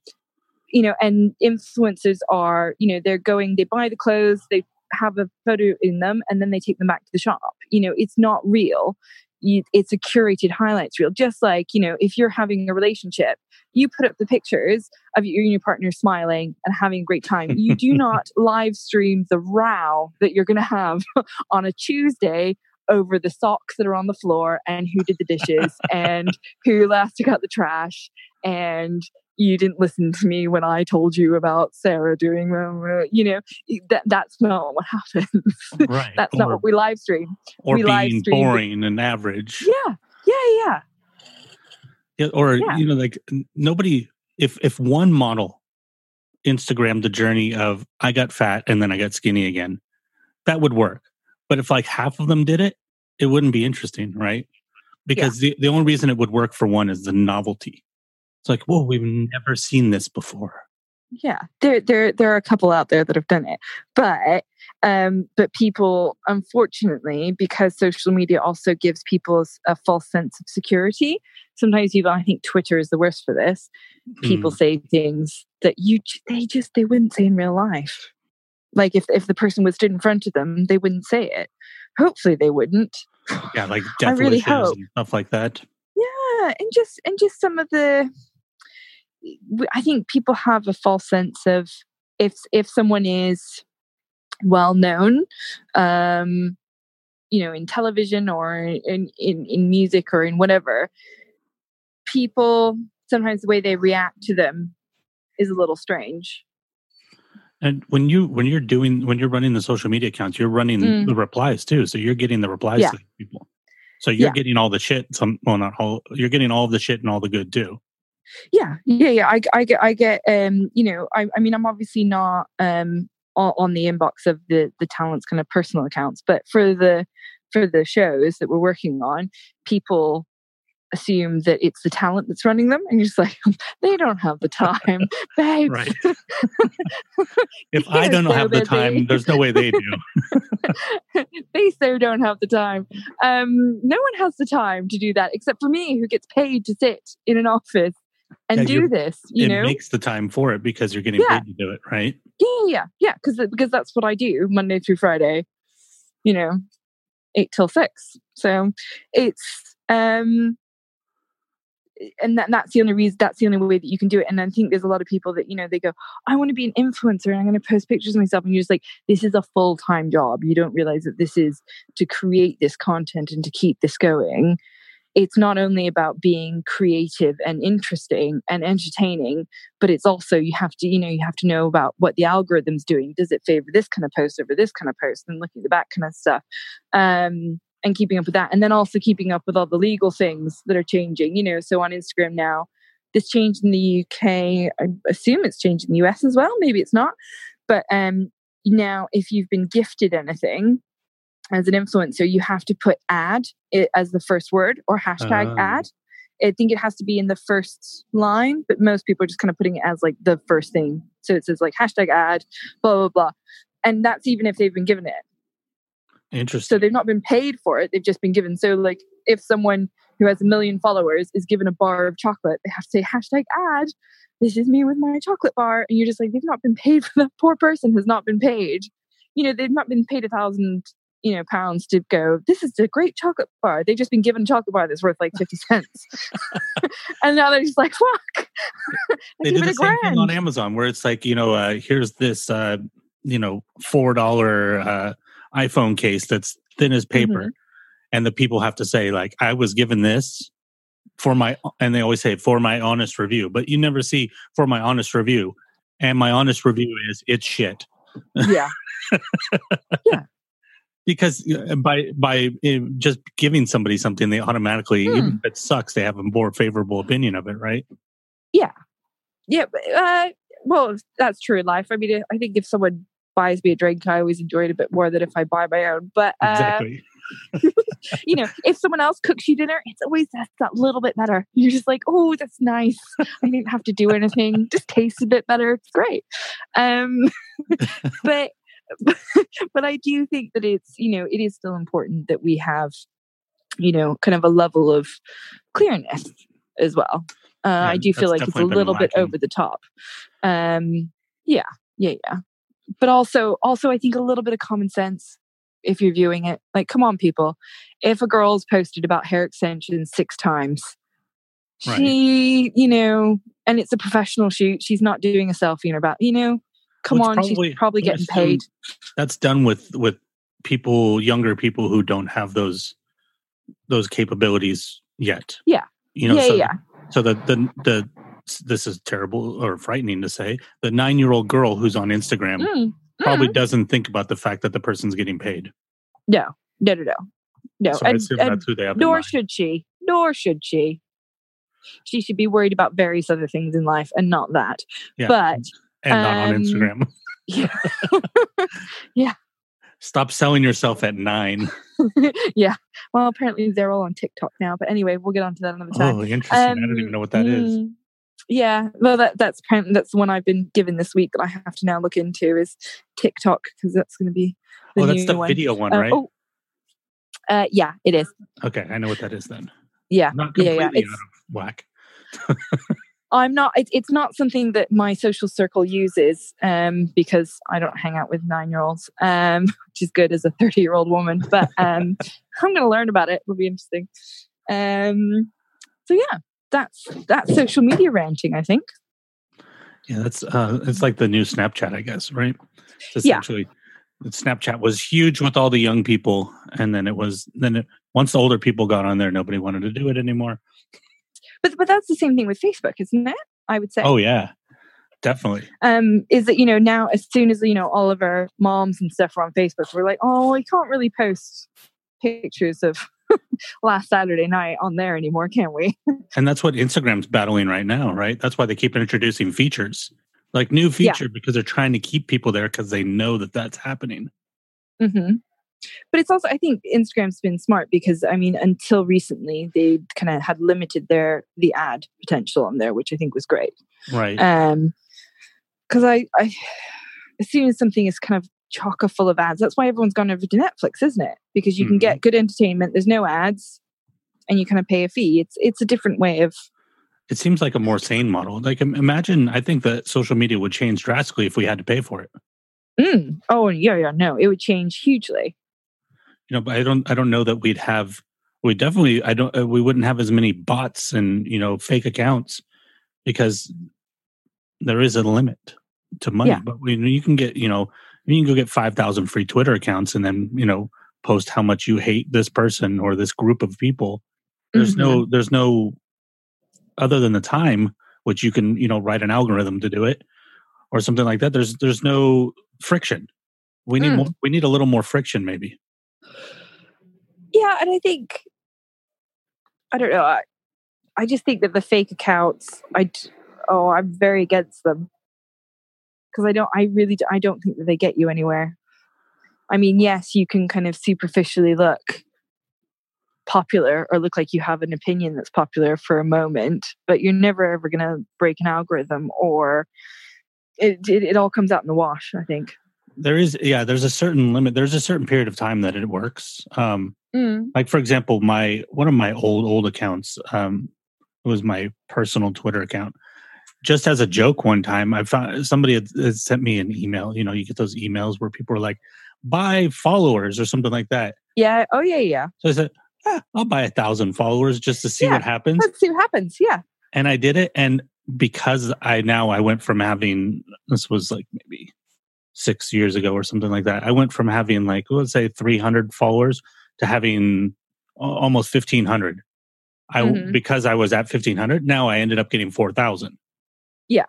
you know, and influencers are, you know, they're going, they buy the clothes, they have a photo in them, and then they take them back to the shop. You know, it's not real. You, it's a curated highlights reel. Just like, you know, if you're having a relationship, you put up the pictures of you and your partner smiling and having a great time. You do not live stream the row that you're going to have on a Tuesday over the socks that are on the floor and who did the dishes and who last took out the trash and you didn't listen to me when I told you about Sarah doing, you know, that that's not what happens. right. that's not what we live stream. or we live being boring and average. Yeah, yeah, yeah. Yeah, or Yeah. you know, like nobody. If if one model Instagrammed the journey of I got fat and then I got skinny again, that would work. But if like half of them did it, it wouldn't be interesting, right? Because the the only reason it would work for one is the novelty. It's like, whoa, we've never seen this before. yeah there there there are a couple out there that have done it but um but people unfortunately because social media also gives people a false sense of security sometimes even i think twitter is the worst for this people Mm. say things that you they just they wouldn't say in real life like if if the person was stood in front of them they wouldn't say it hopefully they wouldn't yeah, like death really wishes and stuff like that. yeah and just and just some of the i think people have a false sense of if if someone is well known um you know in television or in in in music or in whatever people sometimes the way they react to them is a little strange And when you when you're doing when you're running the social media accounts, you're running Mm. the replies too. So you're getting the replies Yeah. to people. So you're Yeah. getting all the shit. Some well, not all. You're getting all the shit and all the good too. Yeah yeah yeah i, I get i get um you know i, I mean i'm obviously not um on, the inbox of the the talents kind of personal accounts but for the for the shows that we're working on people assume that it's the talent that's running them and you're just like they don't have the time babe Right. If I don't so have the time, there's no way they do. they so don't have the time um no one has the time to do that except for me who gets paid to sit in an office and Yeah, do this you it know makes the time for it because you're getting Yeah. paid to do it, right? Yeah, yeah, yeah. Because because that's what I do Monday through Friday. You know, eight till six. So it's um, and that that's the only reason. That's the only way that you can do it. And I think there's a lot of people that you know they go, I want to be an influencer and I'm going to post pictures of myself, and you're just like, this is a full time job. You don't realize that this is to create this content and to keep this going. It's not only about being creative and interesting and entertaining, but it's also you have to you know you have to know about what the algorithm's doing. Does it favor this kind of post over this kind of post and looking at the back kind of stuff um and keeping up with that. And then also keeping up with all the legal things that are changing you know so on instagram now this changed in the uk i assume it's changed in the us as well maybe it's not but um now if you've been gifted anything as an influencer you have to put ad it as the first word or hashtag Oh. ad I think it has to be in the first line, but most people are just kind of putting it as like the first thing. So it says like hashtag ad, blah, blah, blah. And that's even if they've been given it. Interesting. So they've not been paid for it, they've just been given. So, like, if someone who has a million followers is given a bar of chocolate, they have to say hashtag ad. This is me with my chocolate bar. And you're just like, they've not been paid for that poor person has not been paid. You know, they've not been paid a thousand, you know, pounds to go, this is a great chocolate bar. They've just been given a chocolate bar that's worth like 50 cents. and now they're just like, fuck. they do the same thing on. Amazon where it's like, you know, uh, here's this, uh, you know, four dollar uh, iPhone case that's thin as paper, Mm-hmm. and the people have to say like, I was given this for my, and they always say for my honest review, but you never see for my honest review, and my honest review is it's shit Yeah. yeah. Because by by just giving somebody something, they automatically, Hmm. even if it sucks, they have a more favorable opinion of it, right? Yeah, but, uh, well, that's true in life. I mean, I think if someone buys me a drink, I always enjoy it a bit more than if I buy my own. But uh, Exactly. you know, if someone else cooks you dinner, it's always that, that little bit better. You're just like, oh, that's nice. I didn't have to do anything. Just tastes a bit better. It's great. Um, but but I do think that it's you know it is still important that we have you know kind of a level of clearness as well. Uh, I do feel like it's a little bit over the top. Um, yeah, yeah, yeah. But also, also, I think a little bit of common sense if you're viewing it. Like, come on, people. If a girl's posted about hair extensions six times, Right. she, you know, and it's a professional shoot. She's not doing a selfie in her back. You know, come Well, on, it's she's probably getting paid. That's done with with people, younger people who don't have those those capabilities yet. Yeah. you know. yeah, so, yeah. so the the the this is terrible or frightening to say. The nine year old girl who's on Instagram Mm, probably mm. doesn't think about the fact that the person's getting paid. no, no, no, no, no. so I and, assume and that's who they have. nor should she. Nor should she. she should be worried about various other things in life and not that. Yeah. But and not on um, Instagram. yeah. Stop selling yourself at nine. yeah. Well, apparently they're all on TikTok now. But anyway, we'll get on to that another time. Oh, interesting. I don't even Um, know what that is. Mm, Yeah, well, that that's apparently that's the one I've been given this week that I have to now look into is TikTok because that's going to be the Oh, that's the one. video one, Uh, right? Oh, uh, yeah, it is. Okay, I know what that is then. Yeah, Not yeah, completely yeah. out It's of whack. I'm not. It's it's not something that my social circle uses um, because I don't hang out with nine year olds, um, which is good as a thirty year old woman. But um, I'm going to learn about it. It'll be interesting. Um, so yeah, that's that's social media ranting. I think. Yeah, that's uh it's like the new Snapchat, I guess, right? It's Yeah. Essentially, Snapchat was huge with all the young people, and then it was then it, once the older people got on there, nobody wanted to do it anymore. But but that's the same thing with Facebook, isn't it? I would say. Oh yeah, definitely. um, is that you know now as soon as you know all of our moms and stuff are on Facebook, we're like, oh, we can't really post pictures of last Saturday night on there anymore, can we? And that's what Instagram's battling right now, right? That's why they keep introducing features, like new Yeah. feature, because they're trying to keep people there because they know that that's happening. hmm But it's also, I think Instagram's been smart because I mean, until recently, they kind of had limited their the ad potential on there, which I think was great. Right. Um, because I, I, as soon as something is kind of chocker full of ads, that's why everyone's gone over to Netflix, isn't it? Because you can Mhm. get good entertainment. There's no ads, and you kind of pay a fee. It's it's a different way of it seems like a more sane model. Like imagine, I think that social media would change drastically if we had to pay for it. Mm. Oh yeah, yeah, no, it would change hugely. You know, but I don't, I don't know that we'd have. We definitely, I don't, uh, we wouldn't have as many bots and you know fake accounts because there is a limit to money. Yeah. But we, you can get, you know, you can go get five thousand free Twitter accounts and then you know post how much you hate this person or this group of people. There's Mhm. no, there's no, other than the time which you can you know write an algorithm to do it or something like that. There's there's no friction. We need Mm. more. We need a little more friction, maybe. Yeah, and I think I don't know. I, I just think that the fake accounts, I oh, I'm very against them because I don't. I really, I don't think that they get you anywhere. I mean, yes, you can kind of superficially look popular or look like you have an opinion that's popular for a moment, but you're never ever going to break an algorithm or it, it. It all comes out in the wash. I think. There is, yeah. There's a certain limit. There's a certain period of time that it works. Um, Mm. like for example, my one of my old old accounts um, was my personal Twitter account. Just as a joke, one time I found somebody had, had sent me an email. You know, you get those emails where people are like, "Buy followers" or something like that. Yeah. Oh yeah. Yeah. So I said, ah, "I'll buy a thousand followers just to see Yeah. what happens." Let's see what happens. Yeah. and I did it. And because I now I went from having this was like maybe six years ago or something like that. I went from having like let's say 300 followers to having almost 1500. I Mhm. because I was at 1500. Now I ended up getting 4000. Yeah.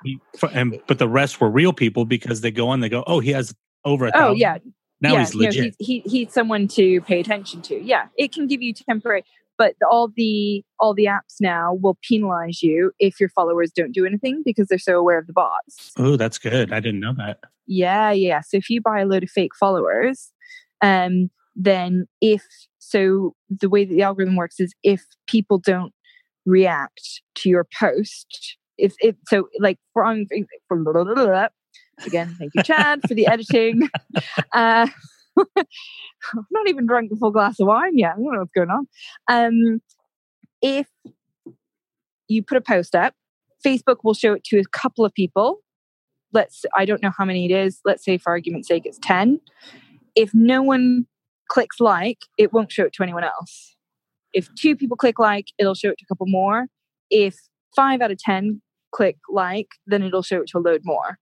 And but the rest were real people because they go on. They go, oh, he has over a Oh thousand. yeah. Now yeah, he's no, legit. he's, he, he's someone to pay attention to. Yeah, it can give you temporary, but all the all the apps now will penalize you if your followers don't do anything because they're so aware of the bots. oh, that's good. I didn't know that. Yeah, yeah. So if you buy a load of fake followers, um, then if so, the way that the algorithm works is if people don't react to your post, if it so like for on for blah, blah, blah, again, thank you, Chad, for the editing. Uh, I've not even drunk a full glass of wine yet. I don't know what's going on. Um, if you put a post up, Facebook will show it to a couple of people. Let's, I don't know how many it is. Let's say, for argument's sake, it's 10. If no one clicks like, it won't show it to anyone else. If two people click like, it'll show it to a couple more. If five out of 10 click like, then it'll show it to a load more.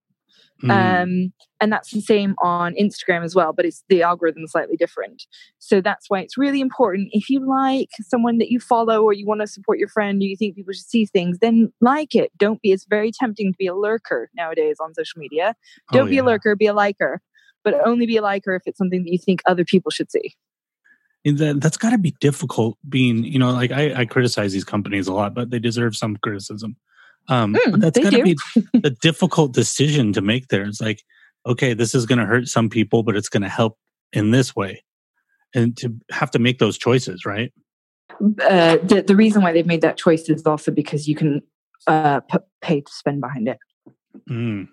Mm. Um, and that's the same on Instagram as well, but it's the algorithm is slightly different. So that's why it's really important. If you like someone that you follow or you want to support your friend or you think people should see things, then like it. Don't be, it's very tempting to be a lurker nowadays on social media. Don't Oh, be a lurker, be a liker, but only be a liker if it's something that you think other people should see. And that, that's got to be difficult being, you know, like I, I criticize these companies a lot, but they deserve some criticism. Um, Mm, that's going to be a difficult decision to make there. It's like, okay, this is going to hurt some people, but it's going to help in this way. And to have to make those choices, right? Uh, the the reason why they've made that choice is also because you can uh, p- pay to spend behind it. Mm.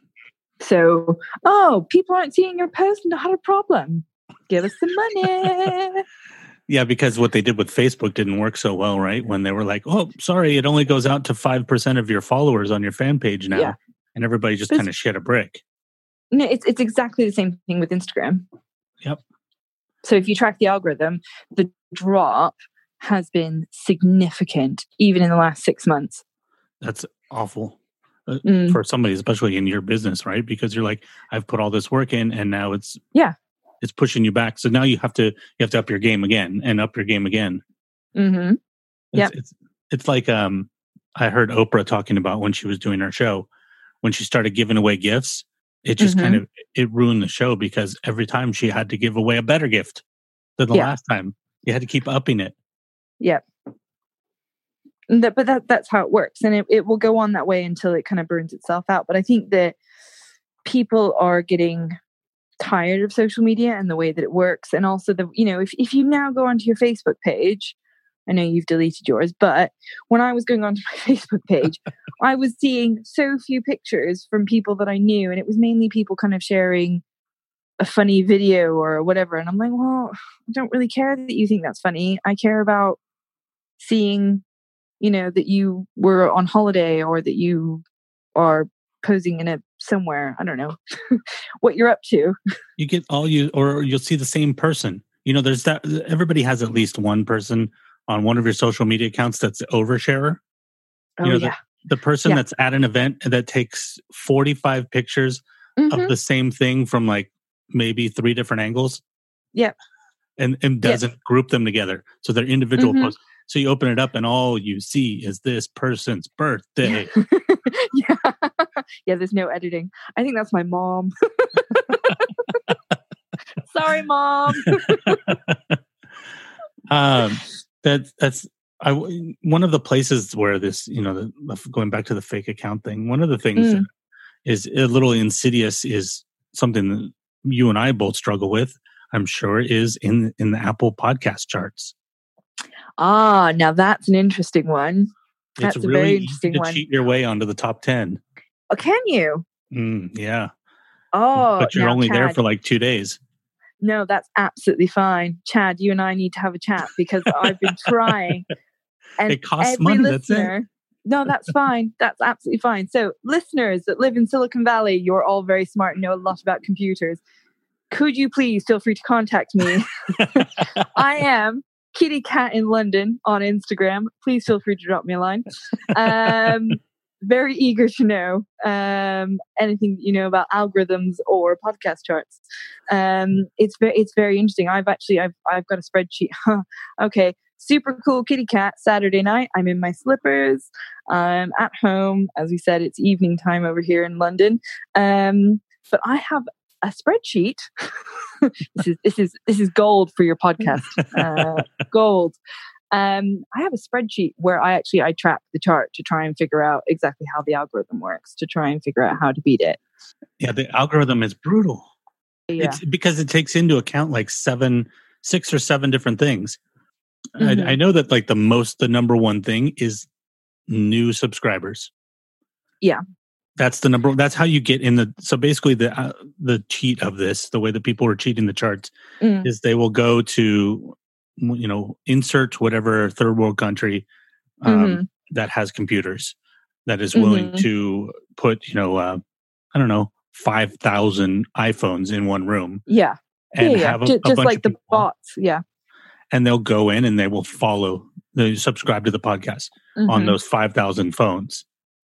So, oh, people aren't seeing your post, not a problem. Give us some money. Yeah, because what they did with Facebook didn't work so well, right? When they were like, "Oh, sorry, it only goes out to five percent of your followers on your fan page now," Yeah. and everybody just kind of shit a brick. no, it's it's exactly the same thing with Instagram. Yep. So if you track the algorithm, the drop has been significant, even in the last six months. That's awful uh, Mm, for somebody, especially in your business, right? Because you're like, "I've put all this work in, and now it's Yeah. It's pushing you back." So now you have to you have to up your game again and up your game again. mhm. It's, it's it's like um, I heard Oprah talking about when she was doing her show when she started giving away gifts. It just kind Mm-hmm. of it ruined the show because every time she had to give away a better gift than the Yeah. last time. You had to keep upping it. Yep. That, but that that's how it works, and it, it will go on that way until it kind of burns itself out. But I think that people are getting tired of social media and the way that it works, and also the you know if if you now go onto your Facebook page, I know you've deleted yours, but when I was going onto my Facebook page, I was seeing so few pictures from people that I knew, and it was mainly people kind of sharing a funny video or whatever. And I'm like, well, I don't really care that you think that's funny. I care about seeing, you know, that you were on holiday or that you are posing in a somewhere. I don't know what you're up to. You get all you, or you'll see the same person. You know, there's that. Everybody has at least one person on one of your social media accounts that's the oversharer. Oh know, the- yeah. The person Yeah. that's at an event that takes 45 pictures Mhm. of the same thing from like maybe three different angles. Yep. And and doesn't group them together. So they're individual Mhm. posts. So you open it up and all you see is this person's birthday. yeah. yeah, there's no editing. I think that's my mom. Sorry, mom. um that that's I one of the places where this you know the, going back to the fake account thing. One of the things Mm. that is a little insidious is something that you and I both struggle with. I'm sure is in in the Apple podcast charts. Ah, now that's an interesting one. That's it's a really very interesting to one. cheat your way onto the top ten. Oh, can you? Mm, yeah, Oh, but you're only there for like two days. No, that's absolutely fine. Chad, you and I need to have a chat because I've been trying. And It costs every money, that's it. listener, no, that's fine. That's absolutely fine. So, listeners that live in Silicon Valley, you're all very smart and know a lot about computers. Could you please feel free to contact me? I am Kitty Cat in London on Instagram. Please feel free to drop me a line. Um, very eager to know um, anything you know about algorithms or podcast charts. Um, it's very it's very interesting. I've actually I've I've got a spreadsheet. Okay, super cool kitty cat. Saturday night, I'm in my slippers. I'm at home. As we said, it's evening time over here in London. Um, but I have a spreadsheet. this is this is this is gold for your podcast. Uh, gold. Um, I have a spreadsheet where I actually I track the chart to try and figure out exactly how the algorithm works to try and figure out how to beat it. yeah, the algorithm is brutal. Yeah. It's because it takes into account like seven, six or seven different things. Mhm. I, I know that like the most, the number one thing is new subscribers. Yeah. That's the number. That's how you get in the. So basically, the uh, the cheat of this, the way that people are cheating the charts, Mm. is they will go to, you know, insert whatever third world country um, Mhm. that has computers that is willing Mhm. to put, you know, uh, I don't know, five thousand iPhones in one room Yeah. and yeah, yeah. have a, Ju- a just like the bots. Yeah. and they'll go in and they will follow, they subscribe to the podcast on Mhm. those five thousand phones,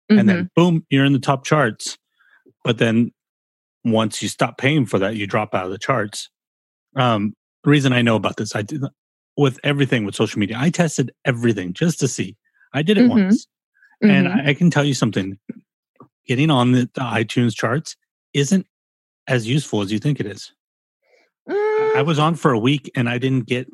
and then boom, you're in the top charts. But then once you stop paying for that, you drop out of the charts. Um, the reason I know about this, I did with everything with social media. I tested everything just to see. I did it Mhm. once, Mhm. and I, I can tell you something. Getting on the, the iTunes charts isn't as useful as you think it is. I Mm, was on for a week and I didn't get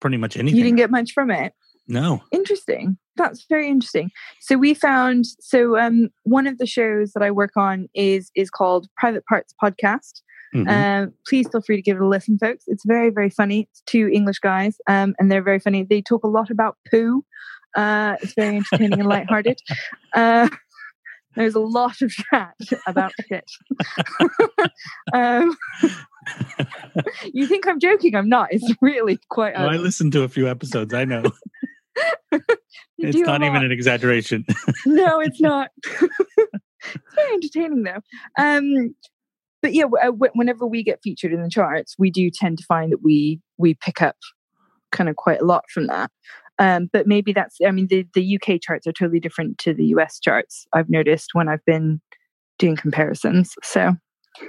pretty much anything. You didn't get much from it. No. Interesting. That's very interesting. So we found so um one of the shows that I work on is is called Private Parts Podcast. Mhm. Um, please feel free to give it a listen, folks. It's very, very funny. It's two English guys, um, and they're very funny. They talk a lot about poo. Uh, it's very entertaining and lighthearted. Uh, there's a lot of chat about shit. um, you think I'm joking? I'm not. It's really quite. Oh, I listened to a few episodes. I know it's not even an exaggeration. no, it's not. it's very entertaining though. Um, but yeah, w- uh, whenever we get featured in the charts, we do tend to find that we we pick up kind of quite a lot from that. Um, but maybe that's I mean the the UK charts are totally different to the US charts. I've noticed when I've been doing comparisons. So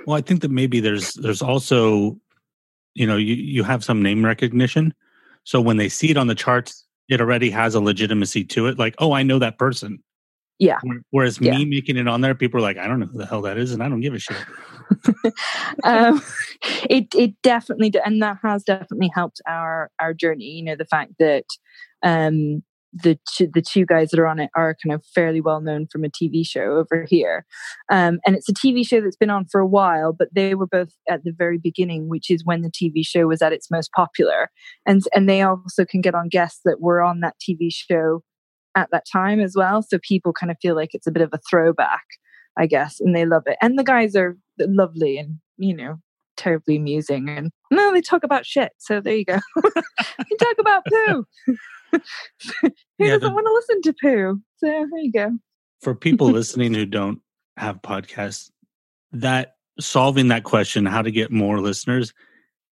Well, I think that maybe there's there's also, you know, you you have some name recognition, so when they see it on the charts, it already has a legitimacy to it. Like, oh, I know that person. Yeah. Whereas Yeah. me making it on there, people are like, I don't know who the hell that is, and I don't give a shit. um, it it definitely and that has definitely helped our our journey. You know, the fact that um, the two, the two guys that are on it are kind of fairly well known from a TV show over here, um, and it's a TV show that's been on for a while. But they were both at the very beginning, which is when the TV show was at its most popular, and and they also can get on guests that were on that TV show at that time as well. So people kind of feel like it's a bit of a throwback. I guess, and they love it. And the guys are lovely and you know terribly amusing. And no, they talk about shit. So there you go. they talk about poo. Who Yeah, doesn't the- want to listen to poo? So there you go. For people listening who don't have podcasts, that solving that question, how to get more listeners,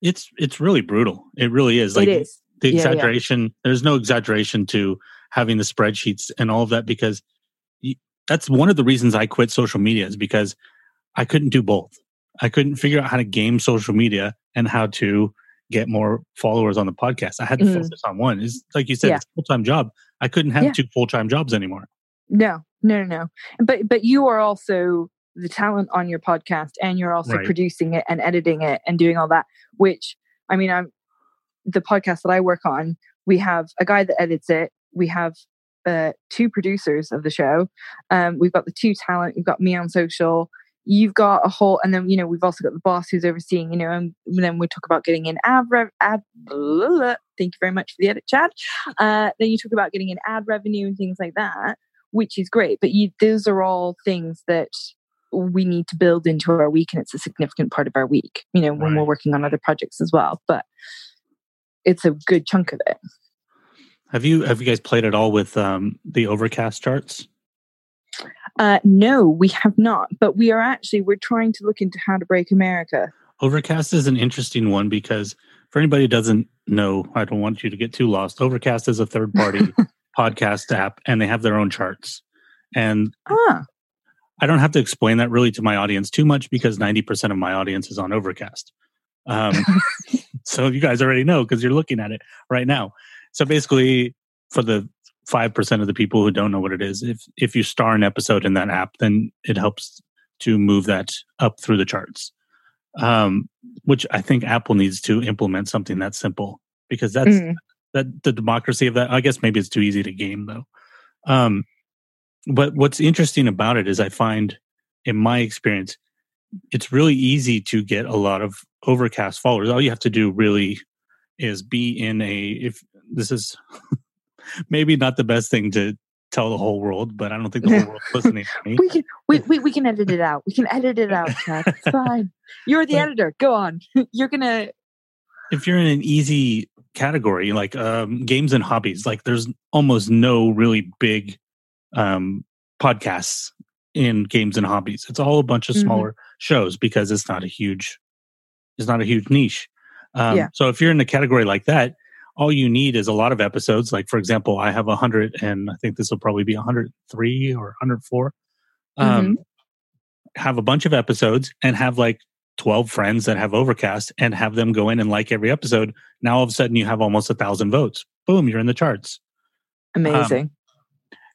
it's it's really brutal. It really is. Like it is. the Yeah, yeah. exaggeration there's no exaggeration to having the spreadsheets and all of that because that's one of the reasons i quit social media is because i couldn't do both i couldn't figure out how to game social media and how to get more followers on the podcast i had to Mhm. focus on one it's like you said Yeah. it's a full-time job i couldn't have Yeah. two full-time jobs anymore No, no, no, no. But but you are also the talent on your podcast, and you're also Right. producing it and editing it and doing all that. Which I mean, I'm the podcast that I work on. We have a guy that edits it. We have uh, two producers of the show. Um, we've got the two talent. We've got me on social. You've got a whole, and then you know we've also got the boss who's overseeing. You know, and then we talk about getting in ad rev. Ad. blah, blah, blah. Thank you very much for the edit, Chad. Uh, then you talk about getting in ad revenue and things like that which is great. But you, those are all things that we need to build into our week, and it's a significant part of our week. You know, when we're working on other projects as well. But it's a good chunk of it. have you have you guys played at all with um the overcast charts Uh, no, we have not. But we are actually we're trying to look into how to break America. Overcast is an interesting one because for anybody who doesn't know, I don't want you to get too lost. Overcast is a third party podcast app and they have their own charts. And Ah, I don't have to explain that really to my audience too much because 90% of my audience is on Overcast. Um, so you guys already know because you're looking at it right now. So basically, for the 5% of the people who don't know what it is, if, if you star an episode in that app, then it helps to move that up through the charts. Um, which I think Apple needs to implement something that simple because that's mm, that the democracy of that i guess maybe it's too easy to game though. Um but what's interesting about it is i find in my experience it's really easy to get a lot of overcast followers. All you have to do really is be in a if this is maybe not the best thing to tell the whole world but i don't think the whole world's listening to me we can we, we we can edit it out. We can edit it out, Chad. It's fine. You're the But- editor. Go on. You're gonna. if you're in an easy category like um, games and hobbies like there's almost no really big um, podcasts in games and hobbies it's all a bunch of Mhm. smaller shows because it's not a huge it's not a huge niche um, Yeah. so if you're in a category like that all you need is a lot of episodes. Like for example i have 100 and i think this will probably be 103 or 104 um, have a bunch of episodes and have like 12 friends that have overcast and have them go in and like every episode. Now all of a sudden you have almost a thousand votes. Boom you're in the charts. Amazing.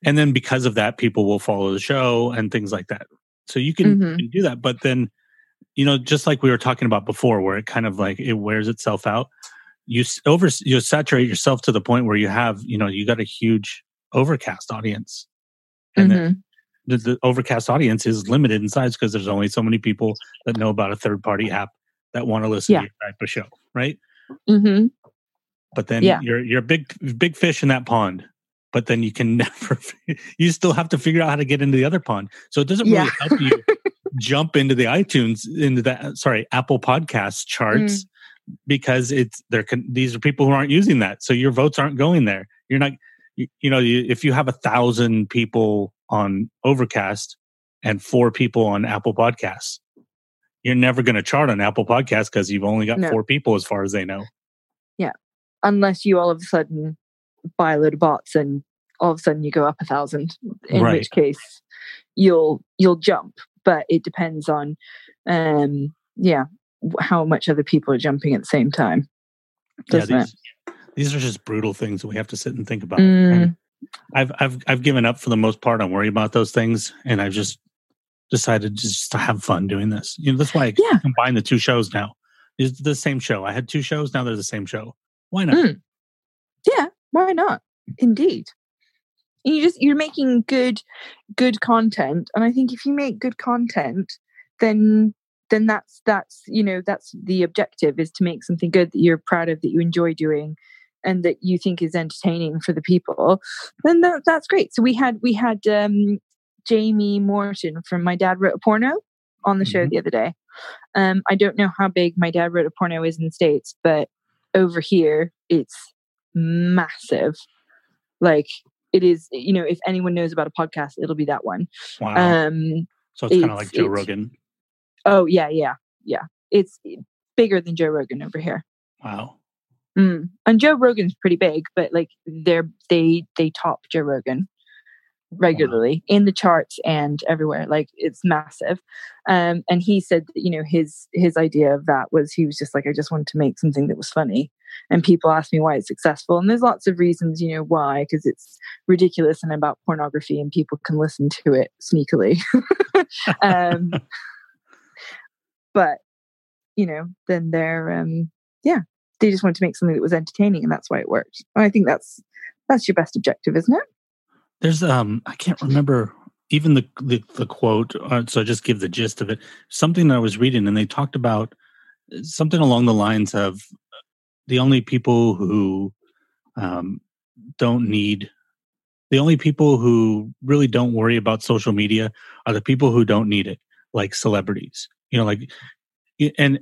and then because of that people will follow the show and things like that. So you can, Mhm. you can do that. But then you know just like we were talking about before where it kind of like it wears itself out you over you saturate yourself to the point where you have you know you got a huge overcast audience and then Mhm. the, the overcast audience is limited in size because there's only so many people that know about a third party app that want to listen Yeah. to your type of show right Mhm. but then Yeah. you're you're a big big fish in that pond but then you can never you still have to figure out how to get into the other pond so it doesn't really Yeah. help you jump into the itunes into that sorry apple podcast charts because it's they're con- these are people who aren't using that so your votes aren't going there you're not you, you know you, if you have a thousand people on overcast and four people on apple podcasts you're never going to chart on apple podcasts because you've only got No. four people as far as they know Yeah. Unless you all of a sudden buy a load of bots and all of a sudden you go up a thousand, in Right. which case you'll you'll jump. But it depends on, um, yeah, how much other people are jumping at the same time. Doesn't yeah, it? these, these are just brutal things that we have to sit and think about. Mm. I've I've I've given up for the most part on worry about those things, and I've just decided just to have fun doing this. You know, that's why I Yeah. combine the two shows now. It's the same show. I had two shows, now they're the same show. Why not? Mm. Yeah, why not? Indeed. You just you're making good good content. And I think if you make good content, then then that's that's you know, that's the objective is to make something good that you're proud of, that you enjoy doing and that you think is entertaining for the people, then that, that's great. So we had we had um Jamie Morton from My Dad Wrote a Porno on the show Mhm. the other day. Um, I don't know how big My Dad Wrote a Porno is in the States, but over here it's massive. Like it is, you know, if anyone knows about a podcast, it'll be that one. Wow. Um, so it's kind of like Joe Rogan. Oh yeah, yeah, yeah. It's bigger than Joe Rogan over here. Wow. Mm. And Joe Rogan's pretty big, but like they're they they top Joe Rogan regularly in the charts and everywhere. Like it's massive. Um, and he said that you know his his idea of that was he was just like I just wanted to make something that was funny. And people ask me why it's successful, and there's lots of reasons, you know, why because it's ridiculous and about pornography, and people can listen to it sneakily. um, but you know, then they're um, yeah, they just wanted to make something that was entertaining, and that's why it worked. And I think that's that's your best objective, isn't it? There's um I can't remember even the the, the quote. Uh, so I just give the gist of it. Something that I was reading, and they talked about uh, something along the lines of the only people who um, don't need the only people who really don't worry about social media are the people who don't need it, like celebrities. You know, like and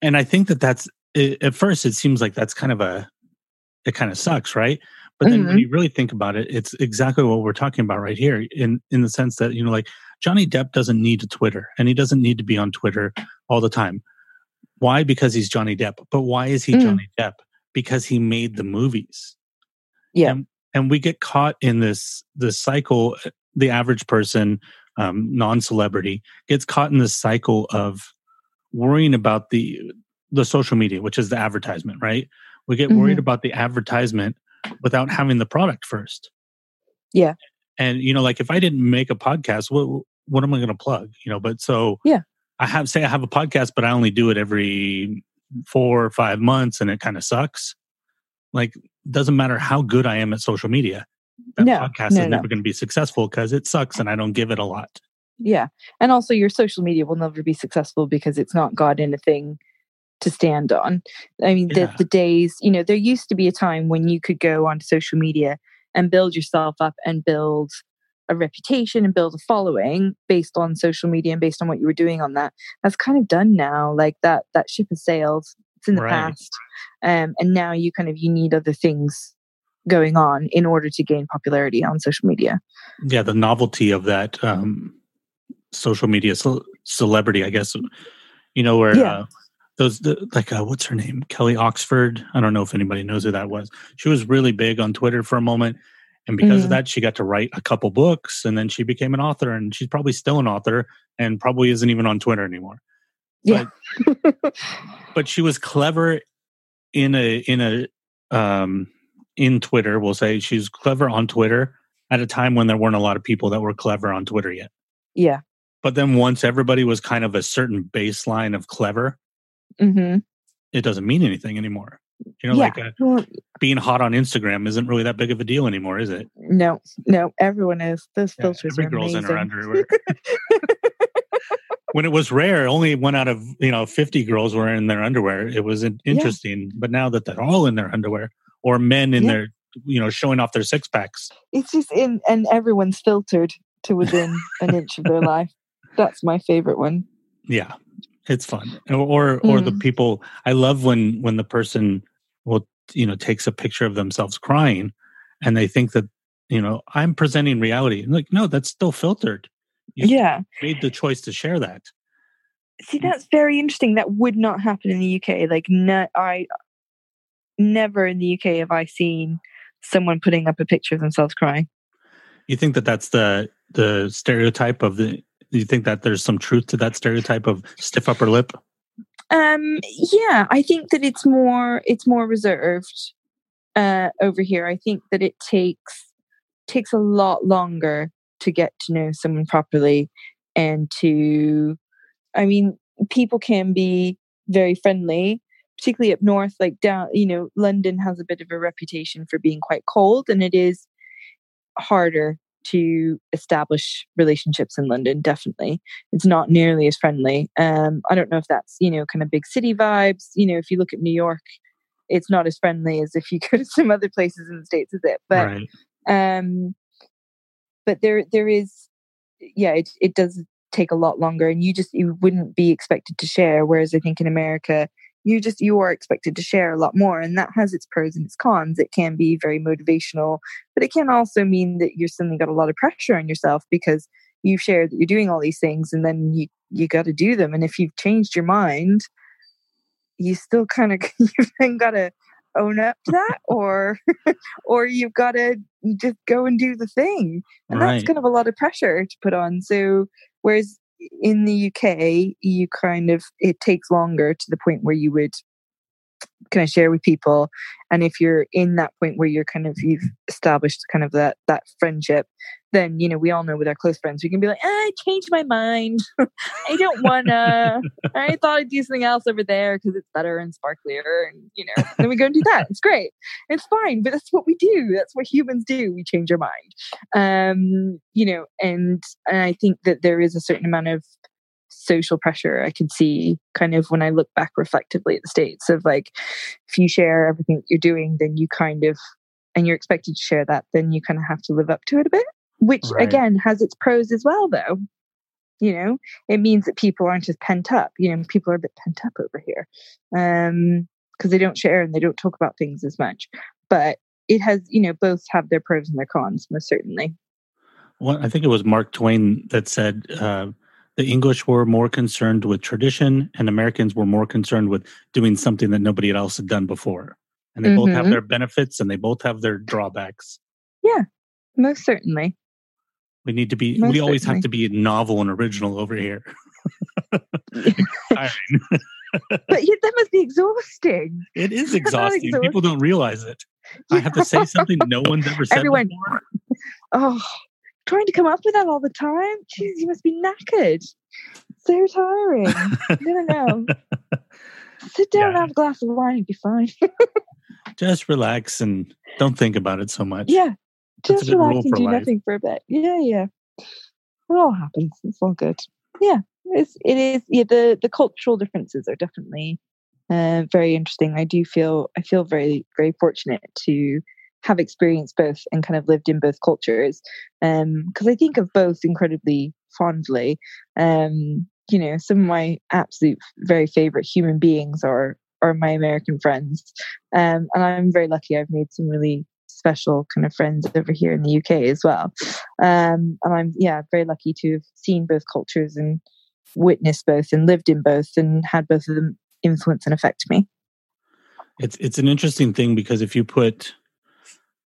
and I think that that's at first it seems like that's kind of a it kind of sucks, right? But then when Mhm. you really think about it, it's exactly what we're talking about right here. In in the sense that you know, like Johnny Depp doesn't need a Twitter, and he doesn't need to be on Twitter all the time. Why? Because he's Johnny Depp. But why is he Mm. Johnny Depp? Because he made the movies. Yeah. And, and we get caught in this this cycle. uh, The average person, um, non-celebrity, gets caught in this cycle of worrying about the the social media, which is the advertisement, right? We get worried Mhm. about the advertisement without having the product first. Yeah. And you know, like if I didn't make a podcast, what what am I going to plug? You know, but so Yeah. I have say I have a podcast, but I only do it every four or five months, and it kind of sucks. Like, doesn't matter how good I am at social media. That No, podcast no, is no. never going to be successful because it sucks, and I don't give it a lot. Yeah. And also your social media will never be successful because it's not got anything to stand on. I mean, Yeah. the, the days, you know, there used to be a time when you could go on social media and build yourself up and build a reputation and build a following based on social media and based on what you were doing on that. That's kind of done now. Like that that ship has sailed. It's in the Right. past. Um, and now you kind of you need other things going on in order to gain popularity on social media. Yeah, the novelty of that um, social media ce- celebrity, I guess. You know where Yeah. uh, those the, like uh, what's her name, Kelly Oxford. I don't know if anybody knows who that was. She was really big on Twitter for a moment, and because Mhm. of that, she got to write a couple books, and then she became an author, and she's probably still an author, and probably isn't even on Twitter anymore. Yeah. But she was clever in a in a um, in Twitter. We'll say she's clever on Twitter at a time when there weren't a lot of people that were clever on Twitter yet. yeah. But then once everybody was kind of a certain baseline of clever, hmm it doesn't mean anything anymore. You know, yeah. like uh, Well, being hot on Instagram isn't really that big of a deal anymore, is it? no, no, everyone is. Those filters Yeah, every are girl's in her underwear. when it was rare, only one out of you know fifty girls were in their underwear. It was in- interesting, but now that they're all in their underwear, or men in Yeah. their you know showing off their six packs, it's just in, and everyone's filtered to within an inch of their life. That's my favorite one. yeah, it's fun. Or or, or the Mm. people. I love when when the person will you know takes a picture of themselves crying, and they think that you know I'm presenting reality. like no, that's still filtered. You Yeah. made the choice to share that. See, that's very interesting. That would not happen in the UK. Like, no, I never in the UK have I seen someone putting up a picture of themselves crying. You think that that's the the stereotype of the? You think that there's some truth to that stereotype of stiff upper lip? Um, yeah, I think that it's more it's more reserved uh, over here. I think that it takes takes a lot longer to get to know someone properly and to I mean, people can be very friendly, particularly up north, like down, you know, London has a bit of a reputation for being quite cold, and it is harder to establish relationships in London. Definitely, it's not nearly as friendly. Um, I don't know if that's you know kind of big city vibes. You know, if you look at New York, it's not as friendly as if you go to some other places in the states, is it? But right. um but there there is yeah it, it does take a lot longer and you just you wouldn't be expected to share whereas i think in america you just you are expected to share a lot more and that has its pros and its cons it can be very motivational but it can also mean that you're suddenly got a lot of pressure on yourself because you've shared that you're doing all these things and then you you got to do them and if you've changed your mind you still kind of you've then got to own up to that or or you've got to just go and do the thing and Right. that's kind of a lot of pressure to put on so whereas in the uk you kind of it takes longer to the point where you would kind of share with people? And if you're in that point where you're kind of you've established kind of that that friendship then you know we all know with our close friends we can be like "Ah, i changed my mind. I don't wanna. I thought i'd do something else over there because it's better and sparklier and you know then we go and do that. It's great. It's fine but that's what we do. That's what humans do. We change our mind. Um you know and and i think that there is a certain amount of social pressure i could see kind of when i look back reflectively at the states of like if you share everything that you're doing then you kind of and you're expected to share that then you kind of have to live up to it a bit which Right. again has its pros as well though you know it means that people aren't as pent up you know people are a bit pent up over here um because they don't share and they don't talk about things as much but it has you know both have their pros and their cons most certainly Well, I think it was Mark Twain that said uh, the English were more concerned with tradition, and Americans were more concerned with doing something that nobody else had done before. And they both have Mhm. their benefits, and they both have their drawbacks. Yeah, most certainly We need to be. Most we always have to be novel and original over here. But yeah, that must be exhausting it is Not exhausting. People don't realize it. I have to say something no one's ever said Everyone- before. oh trying to come up with that all the time? Jeez you must be knackered. So tiring. No no no. Sit down and Yeah. have a glass of wine and be fine. Just relax and don't think about it so much. yeah. That's just relax and do life. nothing for a bit. Yeah yeah. It all happens. It's all good. Yeah it's, it is yeah the the cultural differences are definitely uh, very interesting. I do feel i feel very very fortunate to have experienced both and kind of lived in both cultures um because i think of both incredibly fondly. Um you know some of my absolute very favorite human beings are are my american friends um and i'm very lucky i've made some really special kind of friends over here in the uk as well. Um and i'm yeah very lucky to have seen both cultures and witnessed both and lived in both and had both of them influence and affect me. It's it's an interesting thing because if you put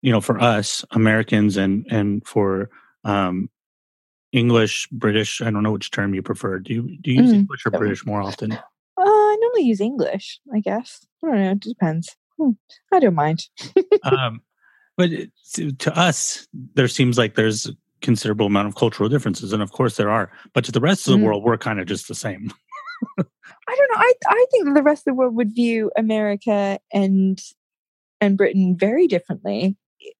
you know for us americans and and for um english british i don't know which term you prefer do you do you use Mm. english or british more often uh, i normally use english i guess i don't know it depends Hmm, i don't mind um but it, to, us there seems like there's a considerable amount of cultural differences and of course there are but to the rest of the Mm. world we're kind of just the same I don't know. I I think that the rest of the world would view America and and Britain very differently.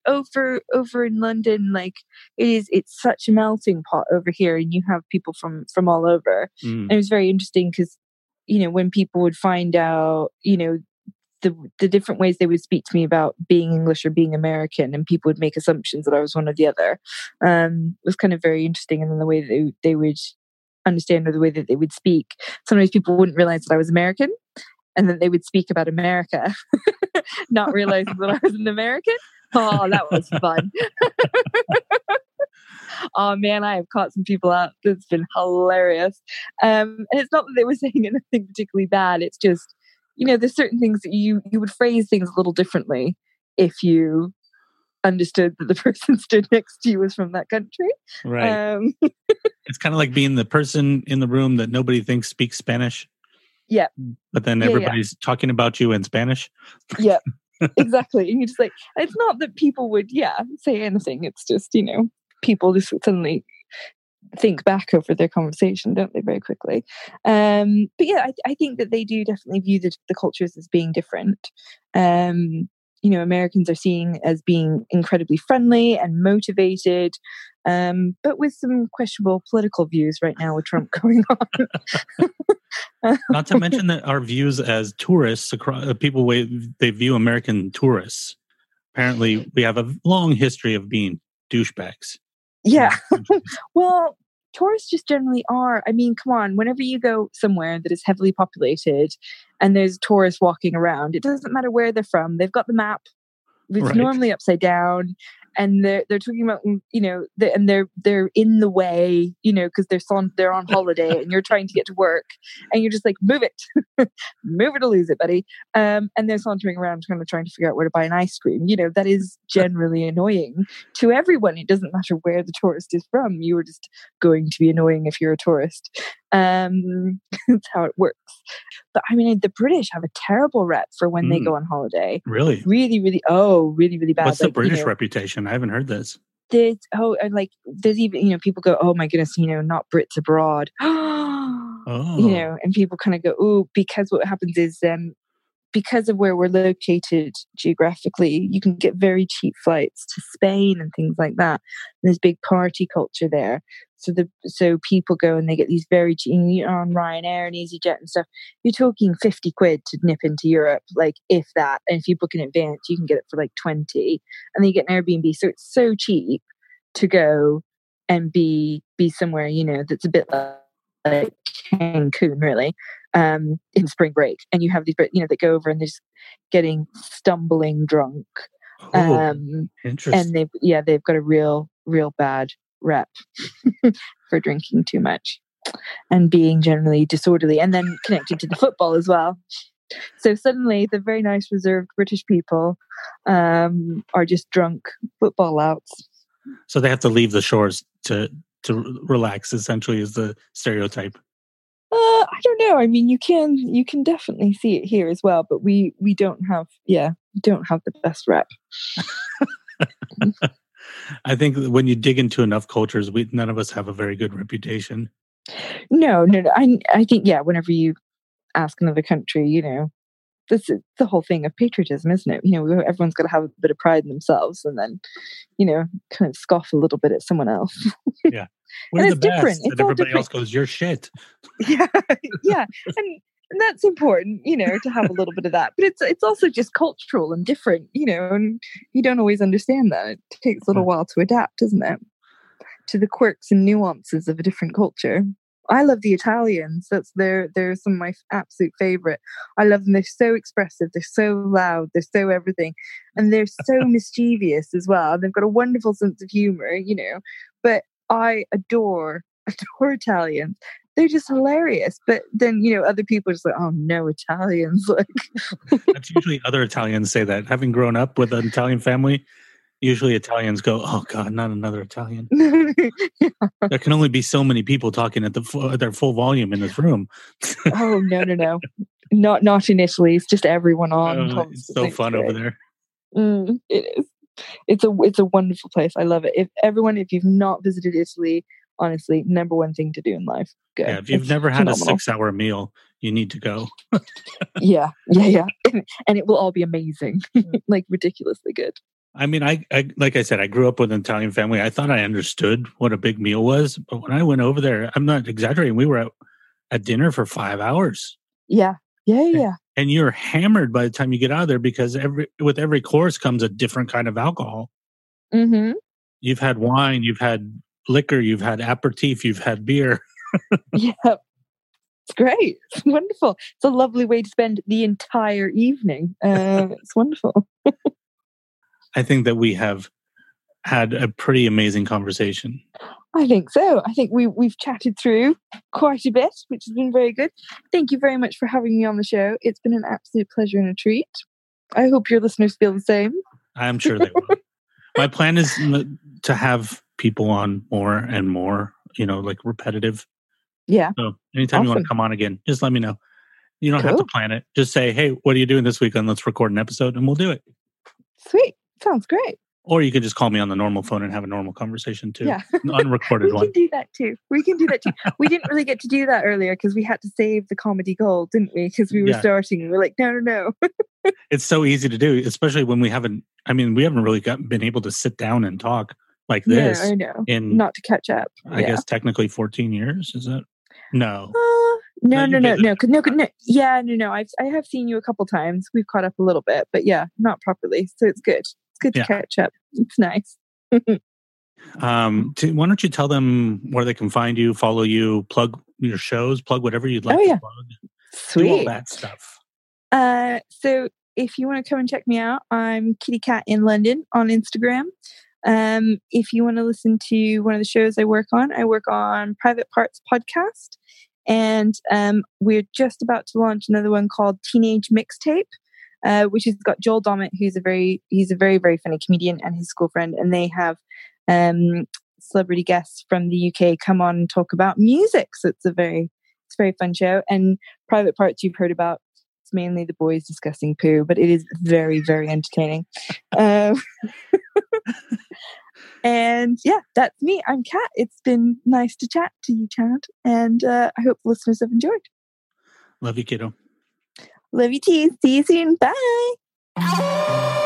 Over over in London, like it is, it's such a melting pot over here, and you have people from from all over. Mm. And it was very interesting because you know when people would find out, you know, the the different ways they would speak to me about being English or being American, and people would make assumptions that I was one or the other. Um, was kind of very interesting, and then the way that they, they would understand or the way that they would speak. Sometimes people wouldn't realize that I was American, and then they would speak about America, not realizing that I was an American. Oh, that was fun. oh man, I have caught some people out. It's been hilarious. Um, and it's not that they were saying anything particularly bad. It's just, you know, there's certain things that you you would phrase things a little differently if you understood that the person stood next to you was from that country. Right. Um, it's kind of like being the person in the room that nobody thinks speaks Spanish. Yeah. But then Yeah, yeah. everybody's talking about you in Spanish. yeah, exactly. And you're just like, it's not that people would, yeah, say anything. It's just, you know, people just suddenly think back over their conversation, don't they, very quickly? Um, but yeah, I, I think that they do definitely view the, the cultures as being different. Um, you know, Americans are seen as being incredibly friendly and motivated, um, but with some questionable political views right now with Trump going on. Not to mention that our views as tourists across uh, people way they view American tourists. Apparently, we have a long history of being douchebags. yeah. Well, tourists just generally are. I mean, come on, whenever you go somewhere that is heavily populated and there's tourists walking around, it doesn't matter where they're from. They've got the map. It's Right. normally upside down. And they're they're talking about mm, you know the, and they're they're in the way you know because they're on they're on holiday and you're trying to get to work and you're just like move it move it or lose it buddy um, and they're sauntering around kind of trying to figure out where to buy an ice cream you know that is generally annoying to everyone. It doesn't matter where the tourist is from. You are just going to be annoying if you're a tourist. Um, that's how it works. But I mean, the British have a terrible rep for when they Mm. go on holiday. Really? Really, really, oh, really, really bad. What's the Like, you British know, reputation? I haven't heard this. there's oh and like there's even you know people go oh my goodness you know not Brits abroad Oh, you know and people kind of go oh because what happens is um because of where we're located geographically you can get very cheap flights to Spain and things like that and there's big party culture there so the so people go and they get these very cheap you know, on Ryanair and EasyJet and stuff you're talking 50 quid to nip into Europe like if that and if you book in advance you can get it for like 20 and then you get an Airbnb so it's so cheap to go and be be somewhere you know that's a bit like, like Cancun really um in spring break and you have these you know that go over and they're just getting stumbling drunk oh um interesting. and they've yeah they've got a real real bad rep for drinking too much and being generally disorderly and then connected to the football as well so suddenly the very nice reserved british people um are just drunk football outs so they have to leave the shores to to relax. Essentially, is the stereotype. Uh, I don't know. I mean, you can you can definitely see it here as well, but we we don't have yeah don't have the best rep. I think when you dig into enough cultures, we none of us have a very good reputation. No, no, no. I I think yeah. Whenever you ask another country, you know, this is the whole thing of patriotism, isn't it? You know, everyone's got to have a bit of pride in themselves, and then you know, kind of scoff a little bit at someone else. We're it's the best, different. It's and everybody else goes, "You're shit." yeah, yeah, and. And that's important, you know, to have a little bit of that. But it's it's also just cultural and different, you know, and you don't always understand that. It takes a little Mm. while to adapt, doesn't it? To the quirks and nuances of a different culture. I love the Italians. That's they're they're some of my absolute favorite. I love them. They're so expressive. They're so loud. They're so everything, and they're so mischievous as well. They've got a wonderful sense of humor, you know. But I adore adore Italians. They're just hilarious. But then you know other people are just like, oh no, Italians. Like That's usually other Italians say that. Having grown up with an Italian family, usually Italians go, "Oh God, not another Italian." There can only be so many people talking at the fu- at their full volume in this room. oh no no no, not not in Italy. It's just everyone on. Uh, it's so fun over there. Mm, it is. It's a it's a wonderful place. I love it. If everyone, if you've not visited Italy, honestly, number one thing to do in life. Good. Yeah, if you've It's never had a six hour meal, you need to go. yeah, yeah, yeah, and it will all be amazing, like ridiculously good. I mean, I, I like I said, I grew up with an Italian family. I thought I understood what a big meal was, but when I went over there, I'm not exaggerating. We were at, at dinner for five hours, Yeah, yeah, yeah, yeah. and you're hammered by the time you get out of there because every with every course comes a different kind of alcohol. Mm-hmm. You've had wine, you've had liquor, you've had aperitif, you've had beer. Yeah. It's great. It's wonderful. It's a lovely way to spend the entire evening. Uh, it's wonderful. I think that we have had a pretty amazing conversation. I think so. I think we we've chatted through quite a bit, which has been very good. Thank you very much for having me on the show. It's been an absolute pleasure and a treat. I hope your listeners feel the same. I'm sure they will. My plan is to have people on more and more, you know, like repetitive. Yeah. So anytime you want to come on again, just let me know. You don't have to plan it. Just say, hey, what are you doing this weekend? Let's record an episode and we'll do it. Sweet. Sounds great. Or you could just call me on the normal phone and have a normal conversation too. Yeah. An unrecorded we one. We can do that too. We can do that too. we didn't really get to do that earlier because we had to save the comedy gold, didn't we? Because we were Yeah. starting. We're like, no, no, no. It's so easy to do, especially when we haven't, I mean, we haven't really got, been able to sit down and talk like Yeah, this I know. in, Not to catch up. I yeah. guess, technically 14 years. Is that? No. Uh, No, no, no, no, no, no, no. Yeah, no, no. I've I have seen you a couple times. We've caught up a little bit, but yeah, not properly. So it's good. It's good to Yeah. catch up. It's nice. Um, to, why don't you tell them where they can find you, follow you, plug your shows, plug whatever you'd like Oh, to yeah. plug, do all that stuff. Uh, so if you want to come and check me out, I'm Kitty Cat in London on Instagram. Um, if you want to listen to one of the shows I work on, I work on Private Parts Podcast, and um, we're just about to launch another one called Teenage Mixtape, uh, which has got Joel Dommett, who's a very he's a very very funny comedian, and his school friend, and they have um, celebrity guests from the UK come on and talk about music. So it's a very it's a very fun show. And Private Parts you've heard about it's mainly the boys discussing poo, but it is very, very entertaining. Um, and yeah, that's me. I'm Kat. It's been nice to chat to you, Chad. And uh, I hope listeners have enjoyed. Love you, kiddo. Love you, too. See you soon. Bye.